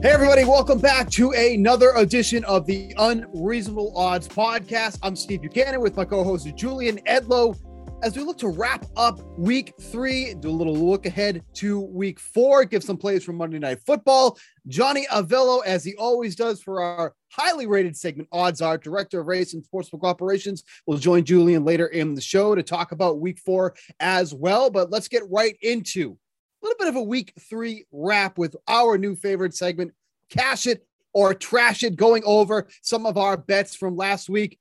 Hey, everybody, welcome back to another edition of the Unreasonable Odds podcast. I'm Steve Buchanan with my co host Julian Edlow. As we look to wrap up week three, do a little look ahead to week four, give some plays from Monday Night Football. Johnny Avello, as he always does for our highly rated segment, Odds Are, Director of Race and Sportsbook Operations, will join Julian later in the show to talk about week four as well. But let's get right into a little bit of a week three wrap with our new favorite segment, Cash It or Trash It, going over some of our bets from last week.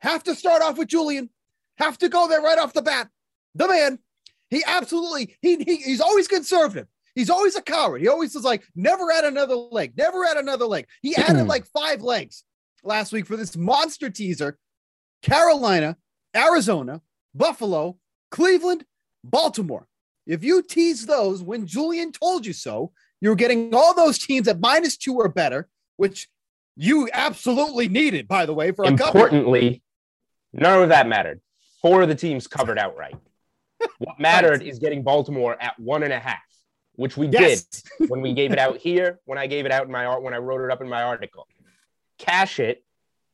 Have to start off with Julian. Have to go there right off the bat. The man, he absolutely, he, he he's always conservative. He's always a coward. He always is like, never add another leg, never add another leg. He added like five legs last week for this monster teaser. Carolina, Arizona, Buffalo, Cleveland, Baltimore. If you tease those when Julian told you so, you're getting all those teams at minus two or better, which you absolutely needed, by the way, for a couple. Importantly, none of that mattered. Four of the teams covered outright. What mattered is getting Baltimore at one and a half, which we Yes. did when we gave it out here, when I gave it out in my art, when I wrote it up in my article. Cash it,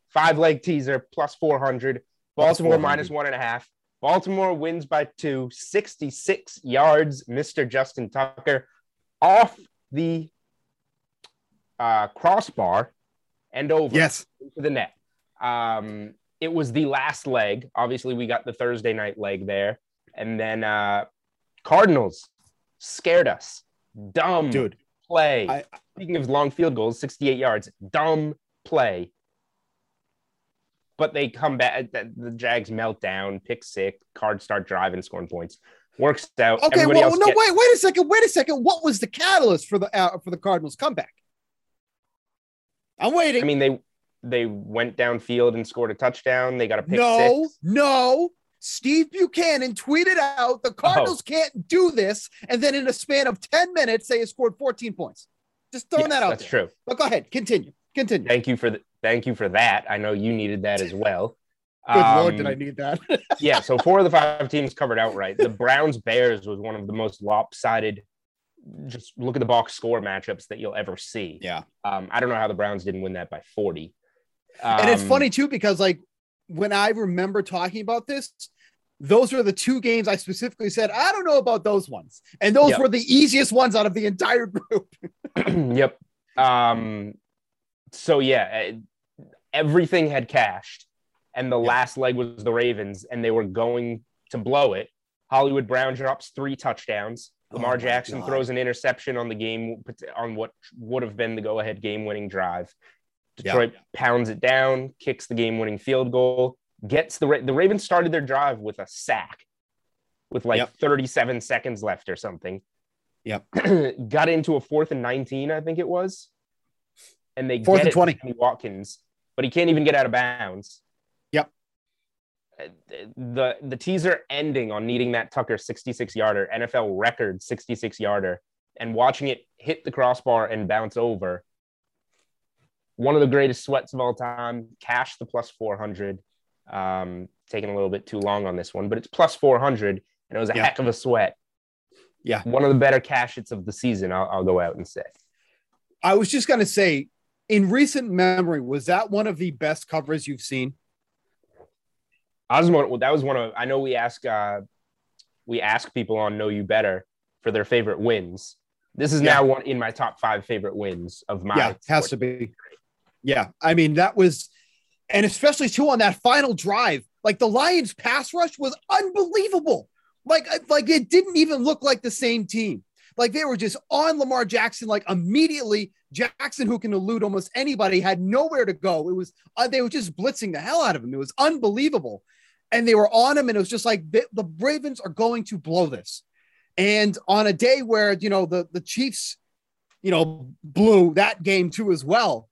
five leg teaser plus 400, Baltimore 400. minus one and a half. Baltimore wins by two, 66 yards, Mr. Justin Tucker off the uh, crossbar and over Yes. into the net. Um, it was the last leg. Obviously, we got the Thursday night leg there. And then uh, Cardinals scared us. Dumb Dude, play. I- Speaking of long field goals, 68 yards. Dumb play. But they come back. The the Jags melt down, pick six, cards start driving, scoring points. Works out. Okay, Everybody well, else no, get- wait, wait a second, wait a second. What was the catalyst for the uh, for the Cardinals comeback? I'm waiting. I mean, they they went downfield and scored a touchdown. They got a pick no, six. no. Steve Buchanan tweeted out the Cardinals can't do this, and then in a span of 10 minutes, they have scored 14 points. Just throwing Yes, that out That's there. true. But go ahead, continue. Continue. Thank you for the, thank you for that. I know you needed that as well. Good lord, Um, did I need that? yeah, so four of the five teams covered outright. The Browns Bears was one of the most lopsided. Just look at the box score matchups that you'll ever see. yeah. Um, I don't know how the Browns didn't win that by forty. and it's Um, funny too because like when I remember talking about this, those were the two games I specifically said I don't know about those ones, and those Yep. were the easiest ones out of the entire group. yep. Um, so yeah, uh, everything had cashed, and the last leg was the Ravens, and they were going to blow it. Hollywood Brown drops three touchdowns. Lamar Oh Jackson God. throws an interception on the game on what would have been the go-ahead game-winning drive. Yeah. Detroit pounds it down, kicks the game-winning field goal, gets the Ra- the Ravens started their drive with a sack, with like Yep. 37 seconds left or something. Yep. got into a fourth and 19, I think it was. And they Fourth get and it to 20. Sammy Watkins, but he can't even get out of bounds. Yep. Uh, The the teaser ending on needing that Tucker 66 yarder, NFL record 66 yarder, and watching it hit the crossbar and bounce over. One of the greatest sweats of all time. Cash the plus 400. Um, taking a little bit too long on this one, but it's plus 400, and it was a Yeah. heck of a sweat. Yeah. One of the better cash hits of the season, I'll, I'll go out and say. I was just gonna say, in recent memory, was that one of the best covers you've seen? I was one. Well, that was one of. I know we ask. Uh, we ask people on Know You Better for their favorite wins. This is Yeah. now one in my top five favorite wins of my. yeah, has to be. Yeah, I mean that was, and especially too on that final drive, like the Lions' pass rush was unbelievable. Like, like it didn't even look like the same team. Like they were just on Lamar Jackson. Like immediately, Jackson, who can elude almost anybody, had nowhere to go. It was uh, they were just blitzing the hell out of him. It was unbelievable, and they were on him, and it was just like the, the Ravens are going to blow this. And on a day where you know the the Chiefs, you know, blew that game too as well.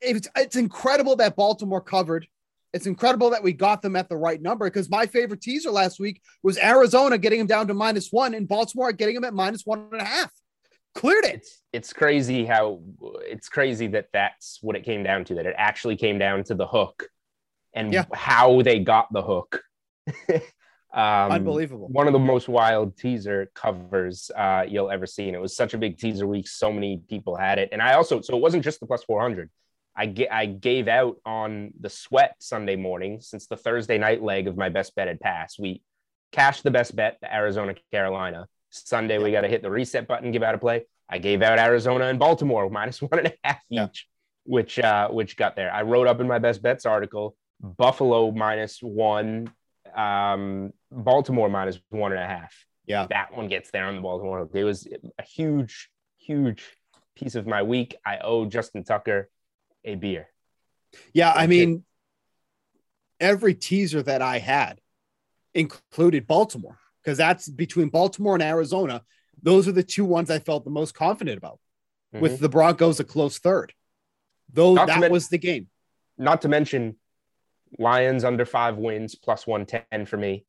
It's it's incredible that Baltimore covered. It's incredible that we got them at the right number because my favorite teaser last week was Arizona getting them down to minus one and Baltimore getting them at minus one and a half. Cleared it. It's it's crazy how it's crazy that that's what it came down to. That it actually came down to the hook, and Yeah. how they got the hook. um, Unbelievable. One of the most wild teaser covers uh, you'll ever see, and it was such a big teaser week. So many people had it, and I also so it wasn't just the plus four hundred. I, ga- I gave out on the sweat Sunday morning since the Thursday night leg of my best bet had passed. We cashed the best bet, the Arizona Carolina. Sunday, we got to hit the reset button, give out a play. I gave out Arizona and Baltimore minus one and a half Yeah. each, which uh, which got there. I wrote up in my best bets article Buffalo minus one, um, Baltimore minus one and a half. Yeah. That one gets there on the Baltimore. It was a huge, huge piece of my week. I owe Justin Tucker a beer. Yeah, I mean, every teaser that I had included Baltimore because that's between Baltimore and Arizona. Those are the two ones I felt the most confident about. With the Broncos a close third, though Not that men- was the game. not to mention Lions under five wins plus 110 for me.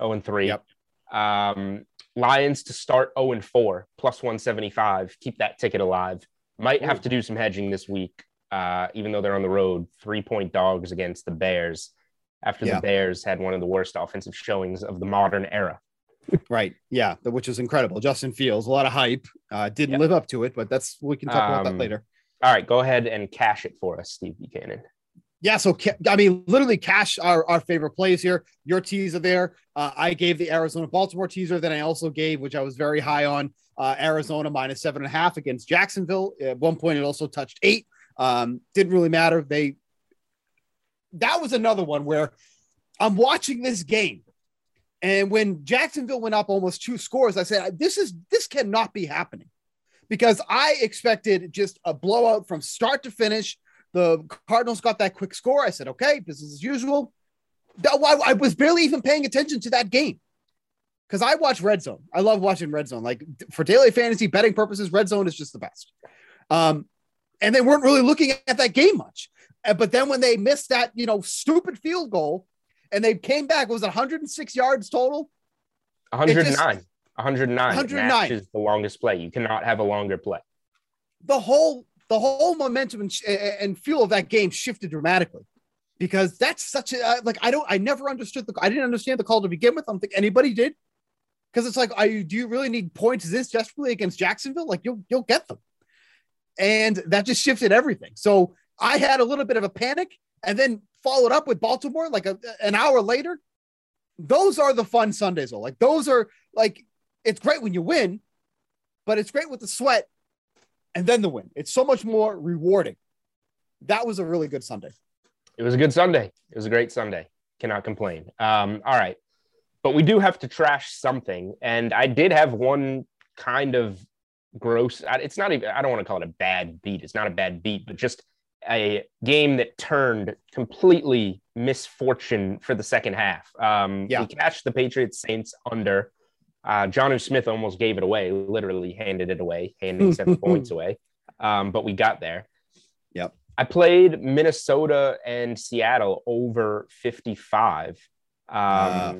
0 and 3. Yep. Um, Lions to start 0 and 4 plus 175. Keep that ticket alive. Might have to do some hedging this week, uh, even though they're on the road. Three point dogs against the Bears after Yeah. the Bears had one of the worst offensive showings of the modern era. Right. Yeah, which is incredible. Justin Fields, a lot of hype. Uh, didn't Yeah. live up to it, but that's we can talk about that Um, later. All right, go ahead and cash it for us, Steve Buchanan. Yeah, so I mean, literally, cash our, our favorite plays here. Your teaser there. Uh, I gave the Arizona Baltimore teaser. Then I also gave, which I was very high on, uh, Arizona minus seven and a half against Jacksonville. At one point, it also touched eight. Um, didn't really matter. They that was another one where I'm watching this game, and when Jacksonville went up almost two scores, I said, "This is this cannot be happening," because I expected just a blowout from start to finish. The Cardinals got that quick score. I said, okay, business as usual. I was barely even paying attention to that game because I watch Red Zone. I love watching Red Zone. Like for daily fantasy betting purposes, Red Zone is just the best. Um, and they weren't really looking at that game much. Uh, But then when they missed that, you know, stupid field goal and they came back, was it 106 yards total? 109. 109. 109. Is the longest play. You cannot have a longer play. the whole the whole momentum and, and feel of that game shifted dramatically because that's such a uh, like I don't I never understood the I didn't understand the call to begin with. I don't think anybody did because it's like I do you really need points this desperately against Jacksonville? Like you'll you'll get them, and that just shifted everything. So I had a little bit of a panic and then followed up with Baltimore like a, an hour later. Those are the fun Sundays, though. Like those are like it's great when you win, but it's great with the sweat and then the win. It's so much more rewarding. That was a really good Sunday. It was a good Sunday. It was a great Sunday. Cannot complain. Um, all right. But we do have to trash something. And I did have one kind of gross, it's not even, I don't want to call it a bad beat. It's not a bad beat, but just a game that turned completely misfortune for the second half. Um, Yeah. We cashed the Patriots Saints under. Uh, John Smith almost gave it away, literally handed it away, handing seven points away. Um, but we got there. Yep. I played Minnesota and Seattle over 55. Um, Uh,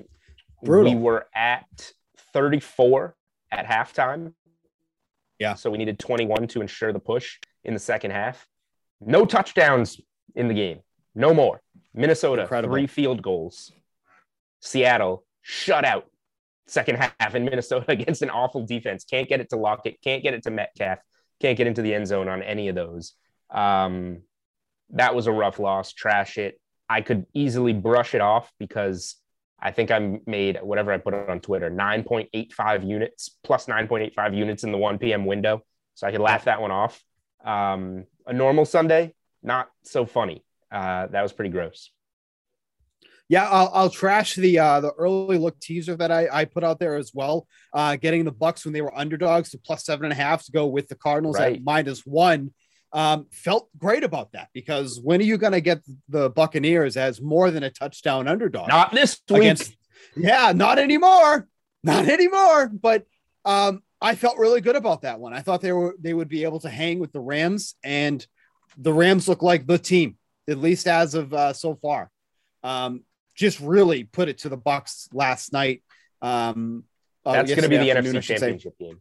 brutal. We were at 34 at halftime. Yeah. So we needed 21 to ensure the push in the second half. No touchdowns in the game. No more. Minnesota, Incredible. three field goals. Seattle, shutout. Second half in Minnesota against an awful defense. Can't get it to Lockett. Can't get it to Metcalf. Can't get into the end zone on any of those. Um, that was a rough loss. Trash it. I could easily brush it off because I think I made whatever I put on Twitter 9.85 units plus 9.85 units in the 1 p.m. window. So I could laugh that one off. Um, a normal Sunday, not so funny. Uh, that was pretty gross. Yeah, I'll, I'll trash the uh, the early look teaser that I, I put out there as well. Uh, getting the Bucks when they were underdogs to plus seven and a half to go with the Cardinals Right. at minus one. Um, felt great about that because when are you going to get the Buccaneers as more than a touchdown underdog? Not this week. against yeah not anymore not anymore but um i felt really good about that one i thought they were they would be able to hang with the rams and the rams look like the team at least as of uh, so far um just really put it to the bucks last night um uh, That's going to be the NFC. Championship game.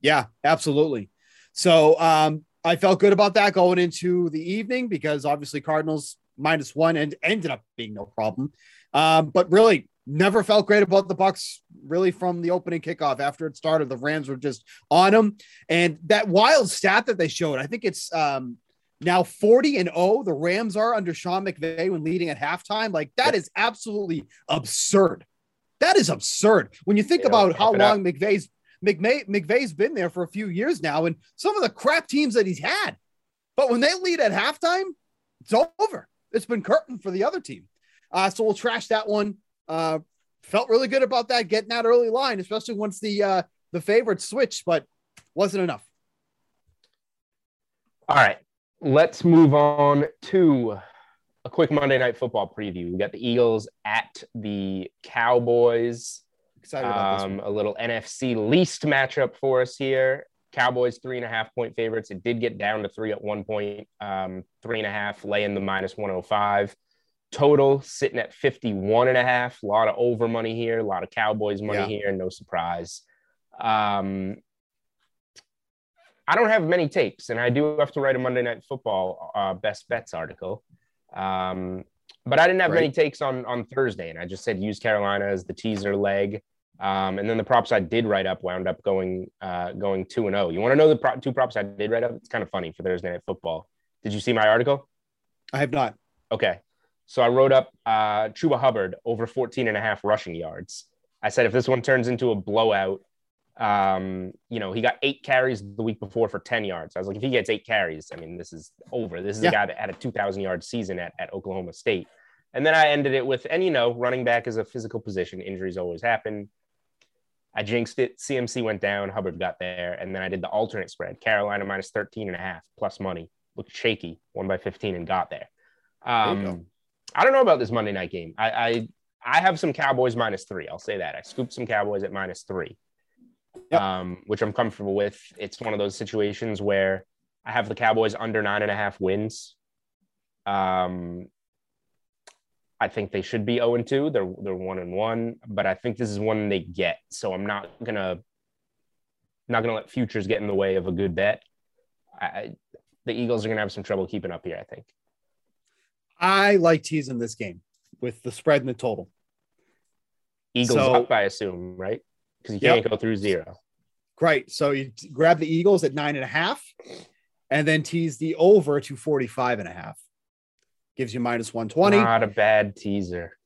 Yeah, absolutely. So um, I felt good about that going into the evening because obviously Cardinals minus one and ended up being no problem. Um, but really never felt great about the Bucks really from the opening kickoff. After it started, the Rams were just on them. And that wild stat that they showed, I think it's um, now 40 and 0. The Rams are under Sean McVay when leading at halftime. Like that is absolutely absurd. That is absurd. When you think about how up. long McVay's McVay, McVay's been there for a few years now, and some of the crap teams that he's had. But when they lead at halftime, it's over. It's been curtain for the other team. Uh, so we'll trash that one. Uh, felt really good about that getting that early line, especially once the uh, the favorite switched, but wasn't enough. All right, let's move on to a quick Monday Night Football preview. We got the Eagles at the Cowboys. Excited about this Um, one. a little NFC least matchup for us here. Cowboys three and a half point favorites. It did get down to three at one point. Um, three and a half, laying the minus 105. Total sitting at 51 and a half. A lot of over money here, a lot of Cowboys money Yeah. here, no surprise. Um, I don't have many takes, and I do have to write a Monday Night Football uh, best bets article. Um, but I didn't have many takes on on Thursday, and I just said use Carolina as the teaser leg. Um, and then the props I did write up wound up going uh, going two and zero. You want to know the pro- two props I did write up? It's kind of funny for Thursday Night Football. Did you see my article? I have not. Okay. So I wrote up uh, Chuba Hubbard over 14 and a half rushing yards. I said if this one turns into a blowout, um, you know, he got eight carries the week before for 10 yards. I was like, if he gets eight carries, I mean, this is over. This is Yeah. a guy that had a 2,000 yard season at, at Oklahoma State. And then I ended it with, and you know, running back is a physical position. Injuries always happen. I jinxed it. CMC went down. Hubbard got there. And then I did the alternate spread Carolina minus 13 and a half plus money. Looked shaky, one by 15 and got there. There Um, go. I don't know about this Monday night game. I, I I have some Cowboys minus three. I'll say that. I scooped some Cowboys at minus three, Yep. um, which I'm comfortable with. It's one of those situations where I have the Cowboys under nine and a half wins. Um, I think they should be 0 and 2. They're they're one and one, but I think this is one they get. So I'm not gonna not gonna let futures get in the way of a good bet. I, the Eagles are gonna have some trouble keeping up here. I think. I like teasing this game with the spread and the total. Eagles So- up, I assume, right? Because you Yep. can't go through zero. Great. So you grab the Eagles at nine and a half and then tease the over to 45 and a half. Gives you minus 120. Not a bad teaser.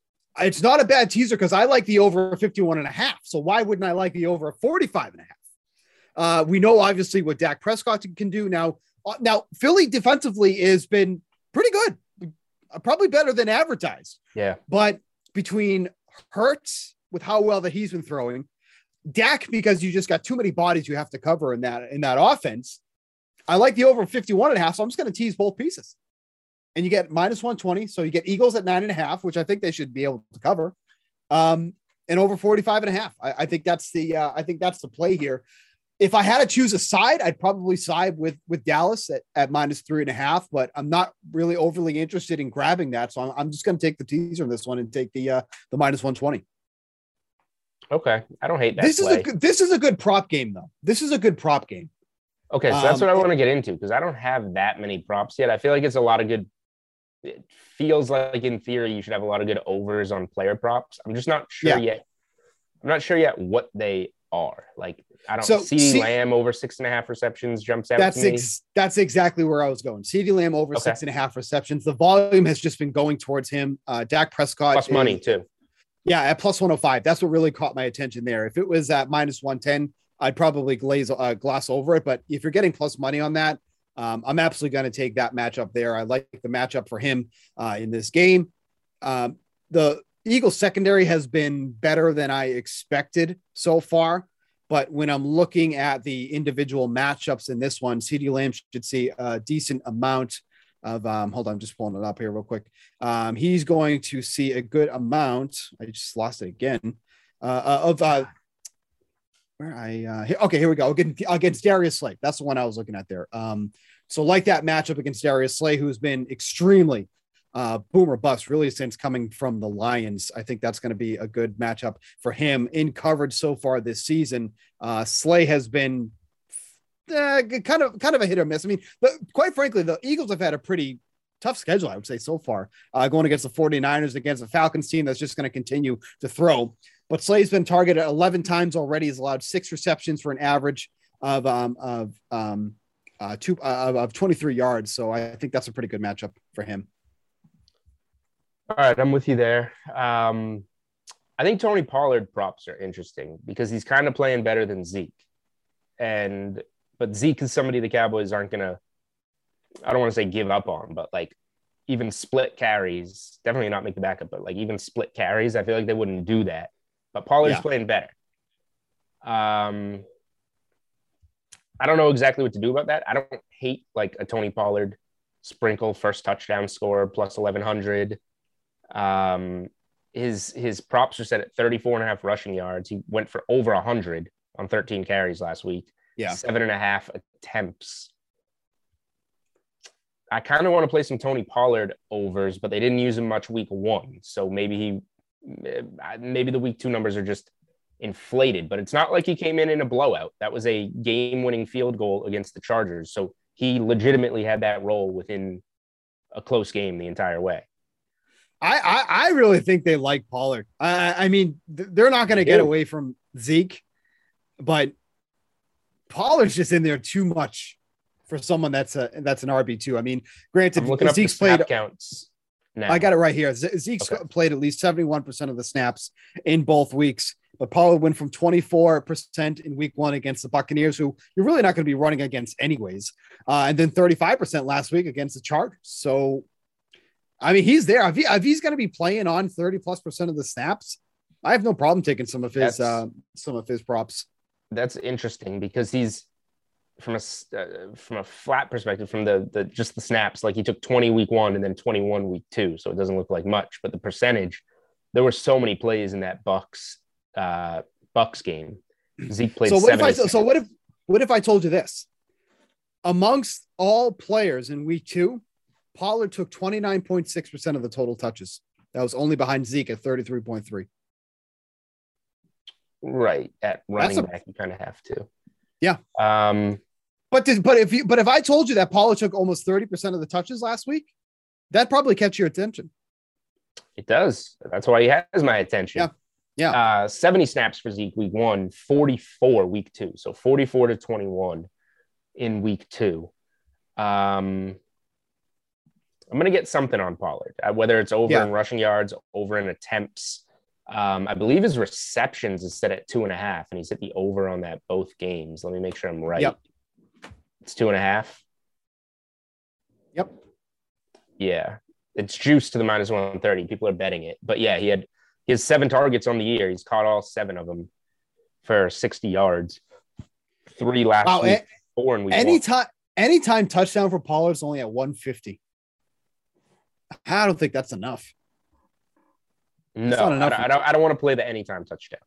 it's not a bad teaser because I like the over 51 and a half. So why wouldn't I like the over 45 and a half? Uh, we know obviously what Dak Prescott can do now. Uh, now Philly defensively has been pretty good, uh, probably better than advertised. Yeah. But between Hurts with how well that he's been throwing, Dak because you just got too many bodies you have to cover in that in that offense. I like the over 51 and a half, so I'm just going to tease both pieces. And you get minus 120, so you get Eagles at nine and a half, which I think they should be able to cover. Um, and over 45 and a half. I, I think that's the uh, I think that's the play here. If I had to choose a side, I'd probably side with with Dallas at, at minus three and a half, but I'm not really overly interested in grabbing that. So I'm, I'm just going to take the teaser on this one and take the uh, the minus 120. Okay. I don't hate that. This play. is a good, this is a good prop game though. This is a good prop game. okay. So that's um, what I want to get into because I don't have that many props yet. I feel like it's a lot of good. It feels like in theory you should have a lot of good overs on player props. I'm just not sure Yeah. yet. I'm not sure yet what they are. Like I don't So, see see- Lamb over six and a half receptions jumps out That's ex- that's exactly where I was going. CeeDee Lamb over Okay. six and a half receptions. The volume has just been going towards him. Uh, Dak Prescott Plus money too. Yeah, at plus 105. That's what really caught my attention there. If it was at minus 110, I'd probably glaze uh, gloss over it. But if you're getting plus money on that, um, I'm absolutely going to take that matchup there. I like the matchup for him uh, in this game. Um, the Eagles secondary has been better than I expected so far. But when I'm looking at the individual matchups in this one, CeeDee Lamb should see a decent amount of um, hold on, I'm just pulling it up here real quick. Um, he's going to see a good amount. I just lost it again. Uh, uh, of uh, where I uh, okay, here we go. Against, against Darius Slay. That's the one I was looking at there. Um, so like that matchup against Darius Slay, who's been extremely uh, boomer bust really since coming from the Lions. I think that's going to be a good matchup for him in coverage so far this season. Uh, Slay has been uh, kind of kind of a hit or miss. I mean, but quite frankly, the Eagles have had a pretty tough schedule, I would say, so far. Uh, going against the 49ers, against the Falcons team that's just going to continue to throw. But Slay's been targeted 11 times already. He's allowed six receptions for an average of um, of um, uh, two uh, of 23 yards. So I think that's a pretty good matchup for him. All right, I'm with you there. Um, I think Tony Pollard props are interesting because he's kind of playing better than Zeke, and but Zeke is somebody the Cowboys aren't gonna. I don't want to say give up on, but like even split carries, definitely not make the backup, but like even split carries, I feel like they wouldn't do that. But Pollard's Yeah. playing better. Um, I don't know exactly what to do about that. I don't hate like a Tony Pollard sprinkle first touchdown score plus 1100. Um, his his props are set at 34 and a half rushing yards. He went for over 100 on 13 carries last week. Yeah. Seven and a half attempts. I kind of want to play some Tony Pollard overs, but they didn't use him much week one. So maybe he, maybe the week two numbers are just inflated, but it's not like he came in in a blowout. That was a game winning field goal against the Chargers. So he legitimately had that role within a close game the entire way. I, I, I really think they like Pollard. I, I mean, they're not going to get do. away from Zeke, but Pollard's just in there too much for someone that's a that's an RB two. I mean, granted, I'm looking up the Zeke's played. counts now. I got it right here. Ze- Zeke's Okay. played at least seventy one percent of the snaps in both weeks, but Pollard went from twenty four percent in week one against the Buccaneers, who you're really not going to be running against anyways, uh, and then thirty five percent last week against the Chargers. So, I mean, he's there. If, he, if he's going to be playing on thirty plus percent of the snaps, I have no problem taking some of his uh, some of his props. that's interesting because he's from a uh, from a flat perspective from the the just the snaps like he took 20 week 1 and then 21 week 2 so it doesn't look like much but the percentage there were so many plays in that bucks uh bucks game zeke played so what if I 70 so what if what if I told you this? Amongst all players in week two, Pollard took 29.6% of the total touches. That was only behind Zeke at 33.3. right at running a- back you kind of have to Yeah. um But did, but if you but if I told you that Pollard took almost 30% of the touches last week, that probably catch your attention. it does that's why he has my attention Yeah. Yeah. uh 70 snaps for zeke week 1 44 week 2 so 44 to 21 in week 2 um I'm gonna get something on Pollard, uh, whether it's over Yeah. in rushing yards, over in attempts. Um, I believe his receptions is set at two and a half, and he's hit the over on that both games. Let me make sure I'm right. Yep. It's two and a half. Yep. Yeah, it's juiced to the minus one thirty. People are betting it, but yeah, he had he has seven targets on the year. He's caught all seven of them for sixty yards. Three last Wow, week, four in week one. anytime anytime touchdown for Pollard's only at 150. I don't think that's enough. No, I enough. don't, I don't. I don't want to play the anytime touchdown.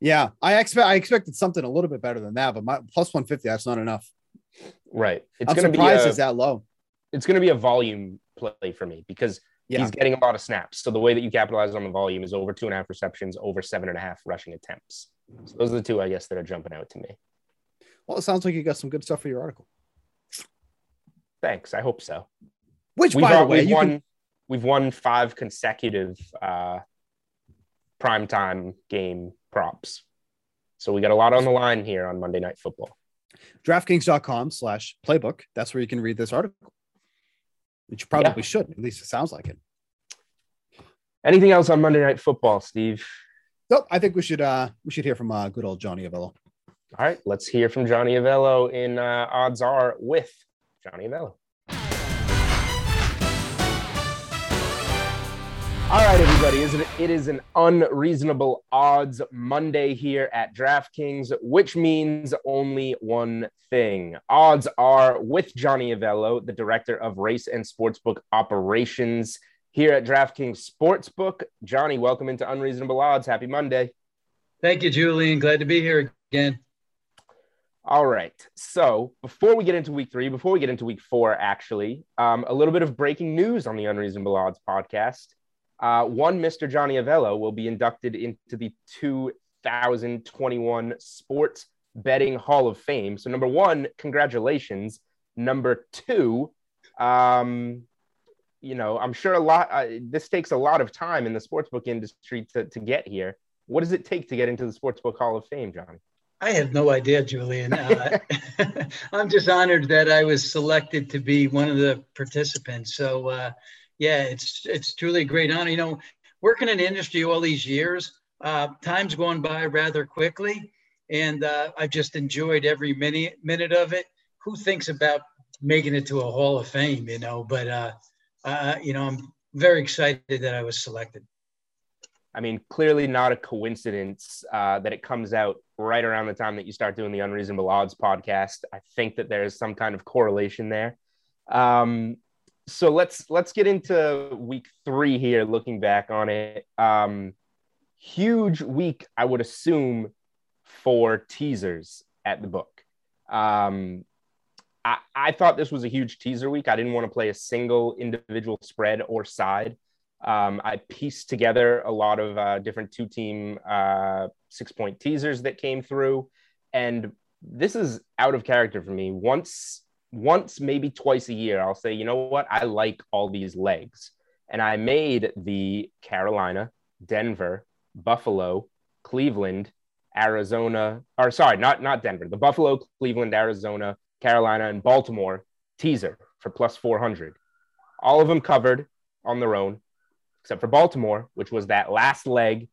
Yeah, I expect I expected something a little bit better than that, but my plus 150, that's not enough. Right. It's I'm going to be surprised a, it's that low. it's going to be a volume play for me because Yeah. he's getting a lot of snaps. So the way that you capitalize on the volume is over two and a half receptions, over seven and a half rushing attempts. So those are the two, I guess, that are jumping out to me. Well, it sounds like you got some good stuff for your article. Thanks. I hope so. Which, We've, by the way, we've you won. can, We've won five consecutive uh, primetime game props. So we got a lot on the line here on Monday Night Football. DraftKings.com slash playbook. That's where you can read this article. Which probably yeah. should. At least it sounds like it. Anything else on Monday Night Football, Steve? Nope. I think we should uh we should hear from uh good old Johnny Avello. All right, let's hear from Johnny Avello in uh, Odds Are with Johnny Avello. All right, everybody. It is an unreasonable odds Monday here at DraftKings, which means only one thing. Odds are with Johnny Avello, the director of race and sportsbook operations here at DraftKings Sportsbook. Johnny, welcome into Unreasonable Odds. Happy Monday. Thank you, Julian. Glad to be here again. All right. So before we get into week three, before we get into week four, actually, um, a little bit of breaking news on the Unreasonable Odds podcast. Uh, one Mr. Johnny Avello will be inducted into the 2021 Sports Betting Hall of Fame. So, number one, congratulations. Number two, um, you know, I'm sure a lot, uh, this takes a lot of time in the sportsbook industry to, to get here. What does it take to get into the Sportsbook Hall of Fame, Johnny? I have no idea, Julian. Uh, I'm just honored that I was selected to be one of the participants. So, uh, yeah, it's it's truly a great honor. You know, working in the industry all these years, uh, time's going by rather quickly, and uh, I've just enjoyed every minute minute of it. Who thinks about making it to a Hall of Fame? You know, but uh, uh, you know, I'm very excited that I was selected. I mean, clearly not a coincidence uh, that it comes out right around the time that you start doing the Unreasonable Odds podcast. I think that there's some kind of correlation there. Um, so let's let's get into week three here. Looking back on it, um, huge week, I would assume, for teasers at the book. Um, I, I thought this was a huge teaser week. I didn't want to play a single individual spread or side. Um, I pieced together a lot of uh, different two team uh, six point teasers that came through. And this is out of character for me. Once once, maybe twice a year, I'll say, you know what? I like all these legs. And I made the Carolina, Denver, Buffalo, Cleveland, Arizona, or sorry, not, not Denver, the Buffalo, Cleveland, Arizona, Carolina, and Baltimore teaser for plus 400. All of them covered on their own, except for Baltimore, which was that last leg.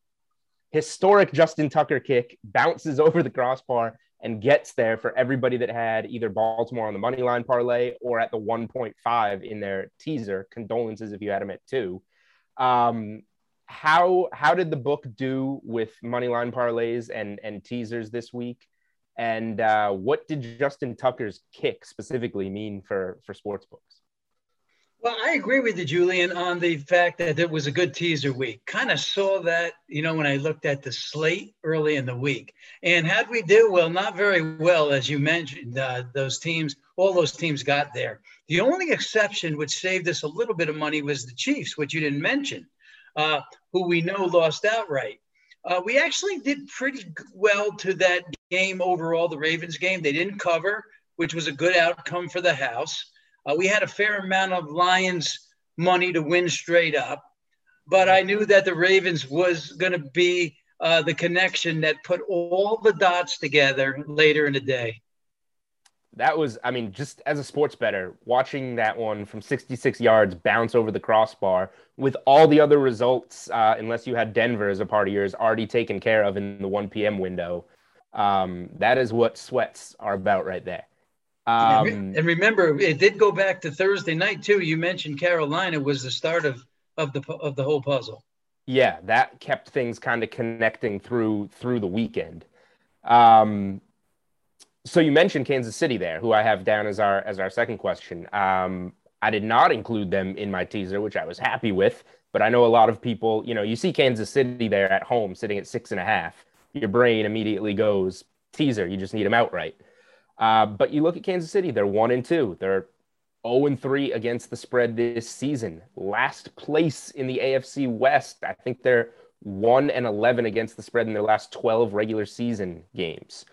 Historic Justin Tucker kick bounces over the crossbar and gets there for everybody that had either Baltimore on the money line parlay or at the 1.5 in their teaser. Condolences if you had them at two. Um, how how did the book do with money line parlays and and teasers this week? And uh, what did Justin Tucker's kick specifically mean for for sports books? Well, I agree with you, Julian, on the fact that it was a good teaser week. Kind of saw that, you know, when I looked at the slate early in the week. And had we do well, not very well, as you mentioned, uh, those teams, all those teams got there. The only exception which saved us a little bit of money was the Chiefs, which you didn't mention, uh, who we know lost outright. Uh, we actually did pretty well to that game overall, the Ravens game. They didn't cover, which was a good outcome for the house. Uh, we had a fair amount of Lions money to win straight up, but I knew that the Ravens was going to be uh, the connection that put all the dots together later in the day. That was, I mean, just as a sports bettor, watching that one from 66 yards bounce over the crossbar with all the other results, uh, unless you had Denver as a part of yours, already taken care of in the 1 p.m. window. Um, that is what sweats are about right there. Um, and remember, it did go back to Thursday night too. You mentioned Carolina was the start of of the of the whole puzzle. Yeah, that kept things kind of connecting through through the weekend. Um, so you mentioned Kansas City there, who I have down as our as our second question. Um, I did not include them in my teaser, which I was happy with. But I know a lot of people, you know, you see Kansas City there at home sitting at six and a half. Your brain immediately goes teaser. You just need them outright. Uh, but you look at Kansas City, they're one and two. They're 0 and 3 against the spread this season. Last place in the AFC West. I think they're 1 and 11 against the spread in their last 12 regular season games.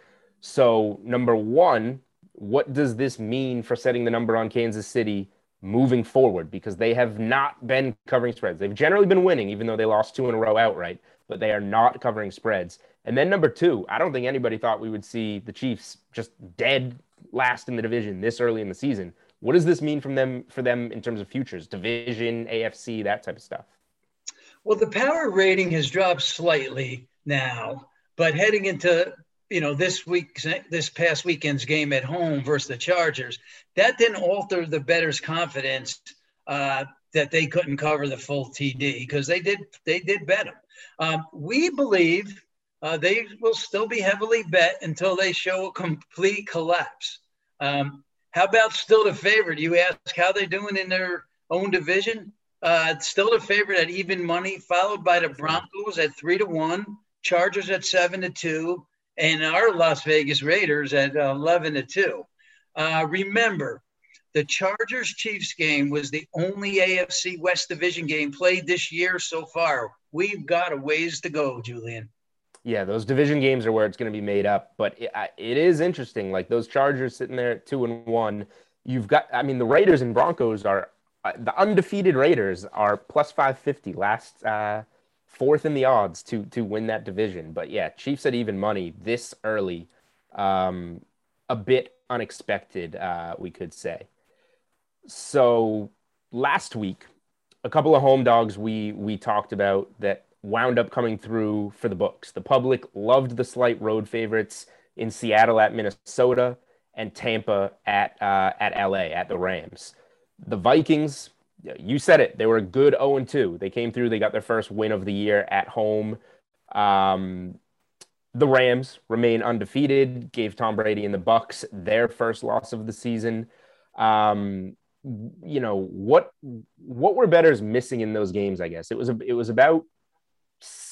So, number one, what does this mean for setting the number on Kansas City moving forward? Because they have not been covering spreads. They've generally been winning, even though they lost two in a row outright, but they are not covering spreads. And then number two, I don't think anybody thought we would see the Chiefs just dead last in the division this early in the season. What does this mean from them for them in terms of futures, division, AFC, that type of stuff? Well, the power rating has dropped slightly now, but heading into you know this week's this past weekend's game at home versus the Chargers, that didn't alter the bettors' confidence uh, that they couldn't cover the full TD because they did they did bet them. Um, we believe uh, they will still be heavily bet until they show a complete collapse. Um, how about still the favorite? You ask how they're doing in their own division. Uh, still the favorite at even money, followed by the Broncos at three to one, Chargers at seven to two, and our Las Vegas Raiders at eleven to two. Uh, remember, the Chargers Chiefs game was the only AFC West Division game played this year so far. We've got a ways to go, Julian. Yeah, those division games are where it's going to be made up. But it, it is interesting. Like those Chargers sitting there at two and one. You've got, I mean, the Raiders and Broncos are uh, the undefeated Raiders are plus 550, last uh, fourth in the odds to to win that division. But yeah, Chiefs at even money this early, um, a bit unexpected, uh, we could say. So last week, a couple of home dogs we we talked about that wound up coming through for the books. The public loved the slight road favorites in Seattle at Minnesota and Tampa at uh, at LA at the Rams. The Vikings, you said it, they were a good 0 2. They came through, they got their first win of the year at home. Um, the Rams remain undefeated, gave Tom Brady and the Bucks their first loss of the season. Um, you know what what were bettors missing in those games i guess it was a, it was about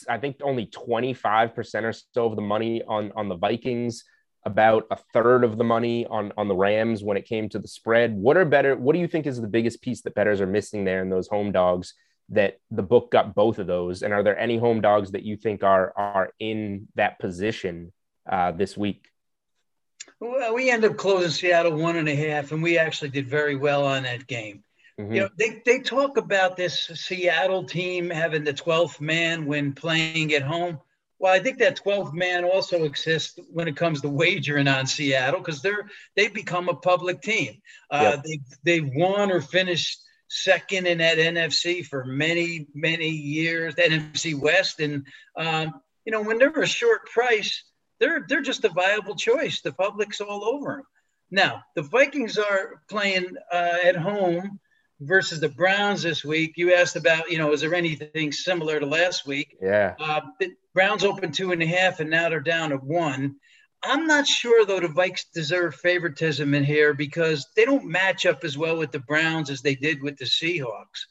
i think only 25% or so of the money on on the vikings about a third of the money on on the rams when it came to the spread. What are better what do you think is the biggest piece that bettors are missing there in those home dogs that the book got both of those? And are there any home dogs that you think are are in that position uh, this week? Well, we ended up closing Seattle one and a half, and we actually did very well on that game. Mm-hmm. You know, they, they talk about this Seattle team having the 12th man when playing at home. Well, I think that 12th man also exists when it comes to wagering on Seattle because they're they've become a public team. Uh, yep. They they won or finished second in that NFC for many many years, that NFC West, and um, you know when they're a short price, they're they're just a viable choice. The public's all over them. Now the Vikings are playing uh, at home versus the Browns this week. You asked about, you know, is there anything similar to last week? Yeah. Uh, the Browns opened two and a half, and now they're down to one. I'm not sure though the Vikes deserve favoritism in here because they don't match up as well with the Browns as they did with the Seahawks.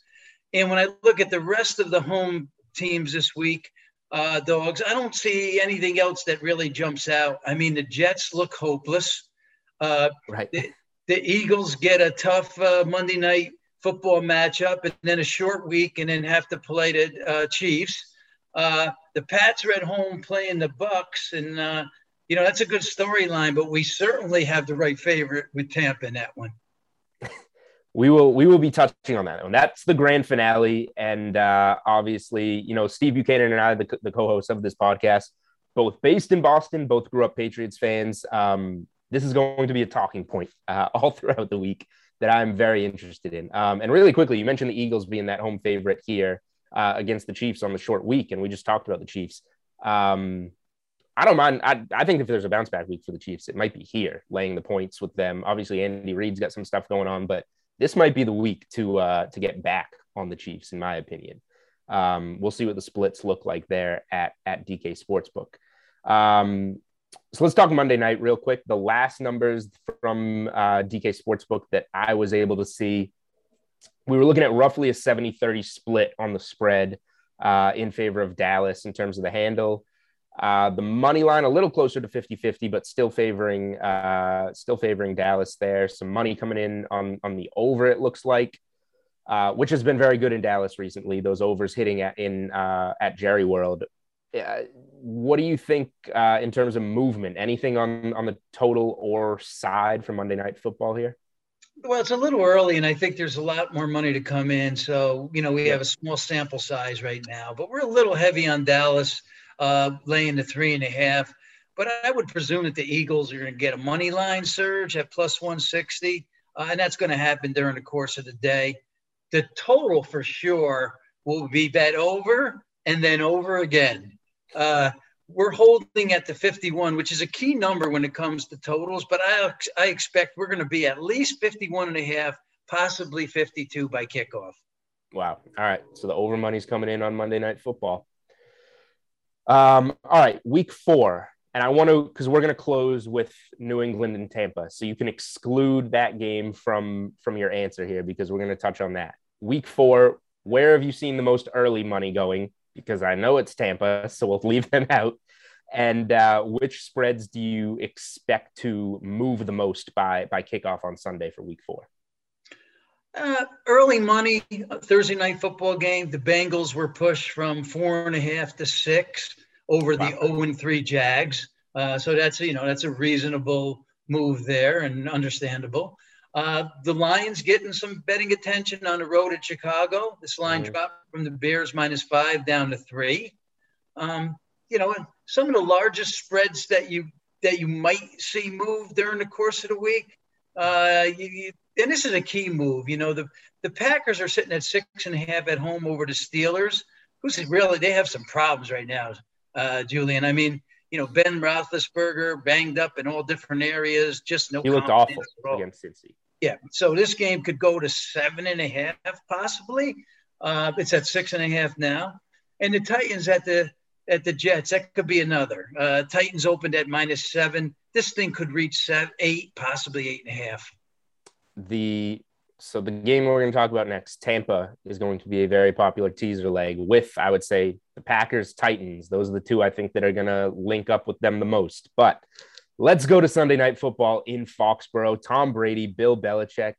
And when I look at the rest of the home teams this week, uh, dogs. I don't see anything else that really jumps out. I mean, the Jets look hopeless. Uh, right. The, the, Eagles get a tough uh, Monday night football matchup and then a short week and then have to play the uh, Chiefs. Uh, the Pats are at home playing the Bucks, and uh, you know that's a good storyline. But we certainly have the right favorite with Tampa in that one we will we will be touching on that one. That's the grand finale, and uh, obviously, you know, Steve Buchanan and I, the, the co-hosts of this podcast, both based in Boston, both grew up Patriots fans. Um, this is going to be a talking point uh, all throughout the week that I'm very interested in. Um, and really quickly, you mentioned the Eagles being that home favorite here uh, against the Chiefs on the short week, and we just talked about the Chiefs. Um, I don't mind. I, I think if there's a bounce back week for the Chiefs, it might be here, laying the points with them. Obviously, Andy Reid's got some stuff going on, but this might be the week to uh, to get back on the Chiefs, in my opinion. Um, we'll see what the splits look like there at at DK Sportsbook. Um, so let's talk Monday night real quick. The last numbers from uh, DK Sportsbook that I was able to see, we were looking at roughly a 70 30 split on the spread uh, in favor of Dallas in terms of the handle. Uh, the money line a little closer to 50-50, but still favoring uh, still favoring Dallas there. Some money coming in on on the over. It looks like, uh, which has been very good in Dallas recently. Those overs hitting at in uh, at Jerry World. Uh, what do you think uh, in terms of movement? Anything on on the total or side for Monday Night Football here? Well, it's a little early, and I think there's a lot more money to come in. So, you know, we have a small sample size right now, but we're a little heavy on Dallas, uh, laying the three and a half. But I would presume that the Eagles are going to get a money line surge at plus 160, uh, and that's going to happen during the course of the day. The total for sure will be bet over and then over again. Uh, we're holding at the 51, which is a key number when it comes to totals, but I, I expect we're going to be at least 51 and a half, possibly 52 by kickoff. Wow. All right. So the over money's coming in on Monday Night Football. Um, all right. Week four. And I want to, because we're going to close with New England and Tampa. So you can exclude that game from from your answer here because we're going to touch on that. Week four, where have you seen the most early money going? Because I know it's Tampa, so we'll leave them out. And uh, which spreads do you expect to move the most by by kickoff on Sunday for Week Four? Uh, early money Thursday night football game. The Bengals were pushed from four and a half to six over wow. the zero oh and three Jags. Uh, so that's you know that's a reasonable move there and understandable. Uh, the Lions getting some betting attention on the road at Chicago. This line mm-hmm. dropped from the Bears minus five down to three. Um, you know, some of the largest spreads that you that you might see move during the course of the week. Uh, you, you, and this is a key move. You know, the the Packers are sitting at six and a half at home over the Steelers. Who's really they have some problems right now, uh, Julian. I mean, you know, Ben Roethlisberger banged up in all different areas. Just no. He looked awful against Cincy. Yeah, so this game could go to seven and a half, possibly. Uh, it's at six and a half now, and the Titans at the at the Jets. That could be another. Uh, Titans opened at minus seven. This thing could reach seven, eight, possibly eight and a half. The so the game we're going to talk about next, Tampa, is going to be a very popular teaser leg with, I would say, the Packers, Titans. Those are the two I think that are going to link up with them the most. But Let's go to Sunday Night Football in Foxborough. Tom Brady, Bill Belichick,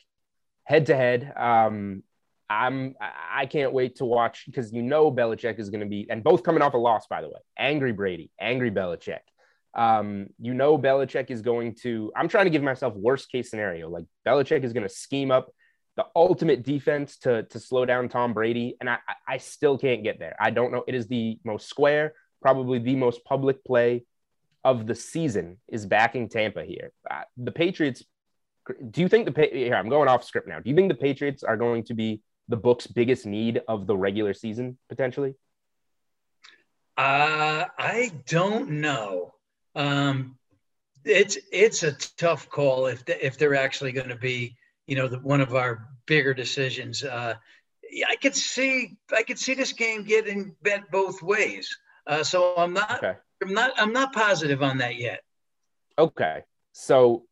head to head. I'm I can't wait to watch because you know Belichick is going to be, and both coming off a loss, by the way. Angry Brady, angry Belichick. Um, you know Belichick is going to. I'm trying to give myself worst case scenario. Like Belichick is going to scheme up the ultimate defense to to slow down Tom Brady, and I I still can't get there. I don't know. It is the most square, probably the most public play of the season is backing Tampa here. Uh, the Patriots. Do you think the here? I'm going off script now. Do you think the Patriots are going to be the book's biggest need of the regular season potentially? Uh, I don't know. Um, it's it's a tough call if the, if they're actually going to be you know the, one of our bigger decisions. Uh, I could see I could see this game getting bet both ways. Uh, so I'm not okay. I'm not I'm not positive on that yet. Okay. So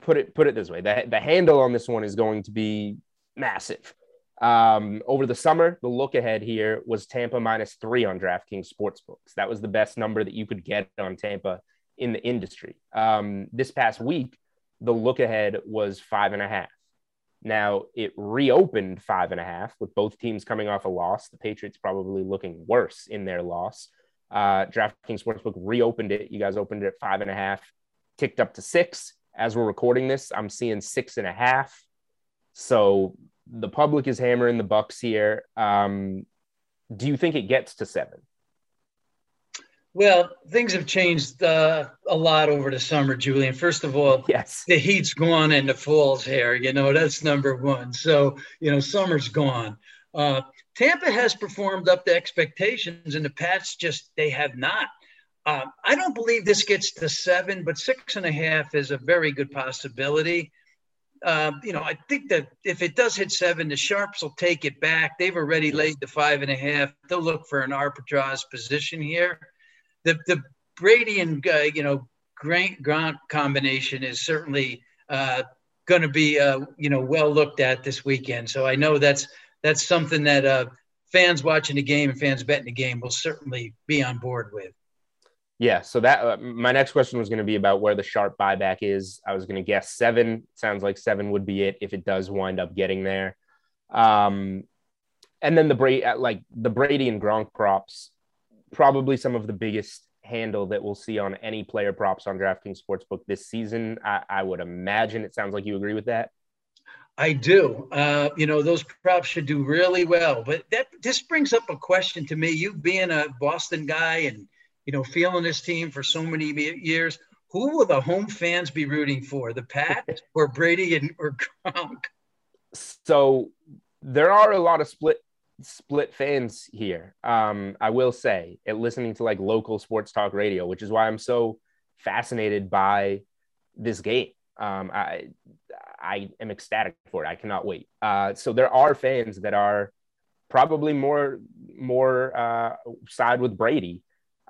put it put it this way. The, the handle on this one is going to be massive. Um, over the summer, the look ahead here was Tampa minus three on DraftKings Sportsbooks. That was the best number that you could get on Tampa in the industry. Um, this past week, the look ahead was five and a half. Now it reopened five and a half with both teams coming off a loss. The Patriots probably looking worse in their loss. Uh, DraftKings Sportsbook reopened it. You guys opened it at five and a half, ticked up to six. As we're recording this, I'm seeing six and a half. So the public is hammering the Bucks here. Um, do you think it gets to seven? Well, things have changed uh, a lot over the summer, Julian. First of all, yes, the heat's gone and the fall's here. You know that's number one. So you know summer's gone. Uh, Tampa has performed up to expectations, and the Pats just they have not. Uh, I don't believe this gets to seven, but six and a half is a very good possibility. Uh, you know, I think that if it does hit seven, the Sharps will take it back. They've already laid the five and a half. They'll look for an arbitrage position here. The the Brady and uh, you know Gronk Gronk combination is certainly uh, going to be uh, you know well looked at this weekend. So I know that's that's something that uh, fans watching the game and fans betting the game will certainly be on board with. Yeah. So that uh, my next question was going to be about where the sharp buyback is. I was going to guess seven. Sounds like seven would be it if it does wind up getting there. Um, and then the Brady, uh, like the Brady and Gronk props, probably some of the biggest handle that we'll see on any player props on DraftKings Sportsbook this season. I, I would imagine. It sounds like you agree with that. I do. Uh, you know, those props should do really well. But that this brings up a question to me. You being a Boston guy and you know feeling this team for so many years, who will the home fans be rooting for? The Pat or Brady and or Gronk? So there are a lot of split split fans here. Um, I will say, at listening to like local sports talk radio, which is why I'm so fascinated by this game. Um, I I am ecstatic for it. I cannot wait. Uh, so there are fans that are probably more more uh, side with Brady.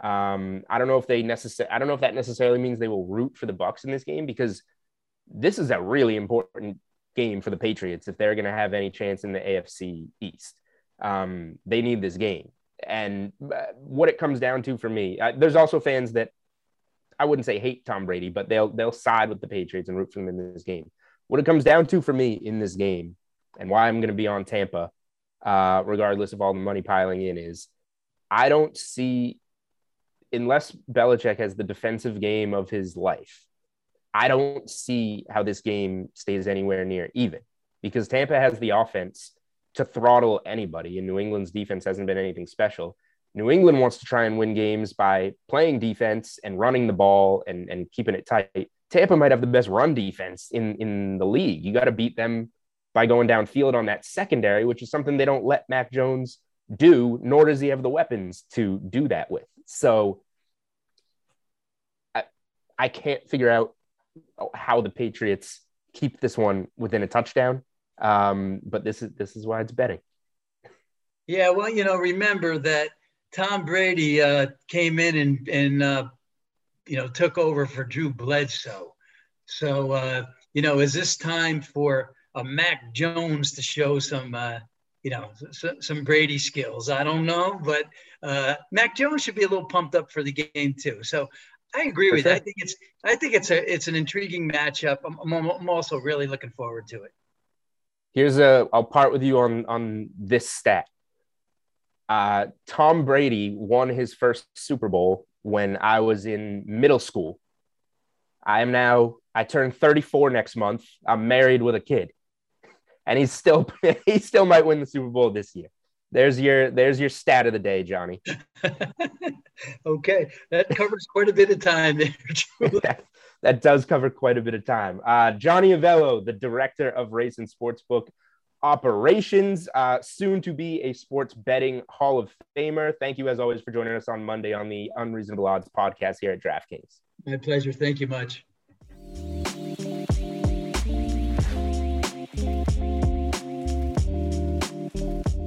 Um, I don't know if they necessarily. I don't know if that necessarily means they will root for the Bucks in this game because this is a really important game for the Patriots if they're going to have any chance in the AFC East. Um, they need this game, and uh, what it comes down to for me, uh, there's also fans that I wouldn't say hate Tom Brady, but they'll they'll side with the Patriots and root for them in this game. What it comes down to for me in this game, and why I'm going to be on Tampa, uh, regardless of all the money piling in, is I don't see, unless Belichick has the defensive game of his life, I don't see how this game stays anywhere near even because Tampa has the offense to throttle anybody, and New England's defense hasn't been anything special. New England wants to try and win games by playing defense and running the ball and, and keeping it tight. Tampa might have the best run defense in in the league. You got to beat them by going downfield on that secondary, which is something they don't let Mac Jones do, nor does he have the weapons to do that with. So I, I can't figure out how the Patriots keep this one within a touchdown. Um, but this is this is why it's betting. Yeah, well, you know, remember that Tom Brady uh, came in and and uh, you know, took over for Drew Bledsoe. So, uh, you know, is this time for a Mac Jones to show some, uh, you know, some Brady skills? I don't know, but uh, Mac Jones should be a little pumped up for the game too. So, I agree for with sure. you. I think it's, I think it's a, it's an intriguing matchup. I'm, I'm also really looking forward to it. Here's a, I'll part with you on on this stat. Uh, Tom Brady won his first Super Bowl when I was in middle school. I am now, I turn 34 next month. I'm married with a kid. And he's still, he still might win the Super Bowl this year. There's your, there's your stat of the day, Johnny. okay. That covers quite a bit of time there. that, that does cover quite a bit of time. Uh, Johnny Avello, the director of Race and Sportsbook operations, uh, soon to be a sports betting Hall of Famer. Thank you, as always, for joining us on Monday on the Unreasonable Odds podcast here at DraftKings. My pleasure. Thank you much.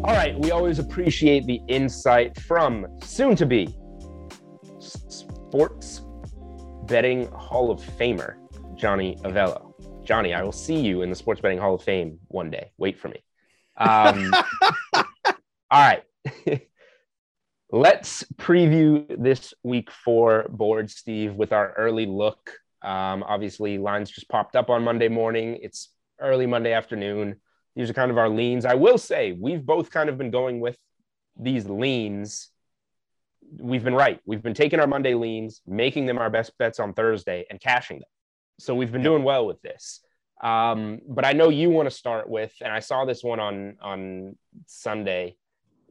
All right, we always appreciate the insight from soon to be sports betting Hall of Famer, Johnny Avello. Johnny, I will see you in the Sports Betting Hall of Fame one day. Wait for me. Um, all right. Let's preview this week four board, Steve, with our early look. Um, obviously, lines just popped up on Monday morning. It's early Monday afternoon. These are kind of our leans. I will say we've both kind of been going with these leans. We've been right. We've been taking our Monday leans, making them our best bets on Thursday, and cashing them. So we've been doing well with this. Um, but I know you want to start with, and I saw this one on on Sunday,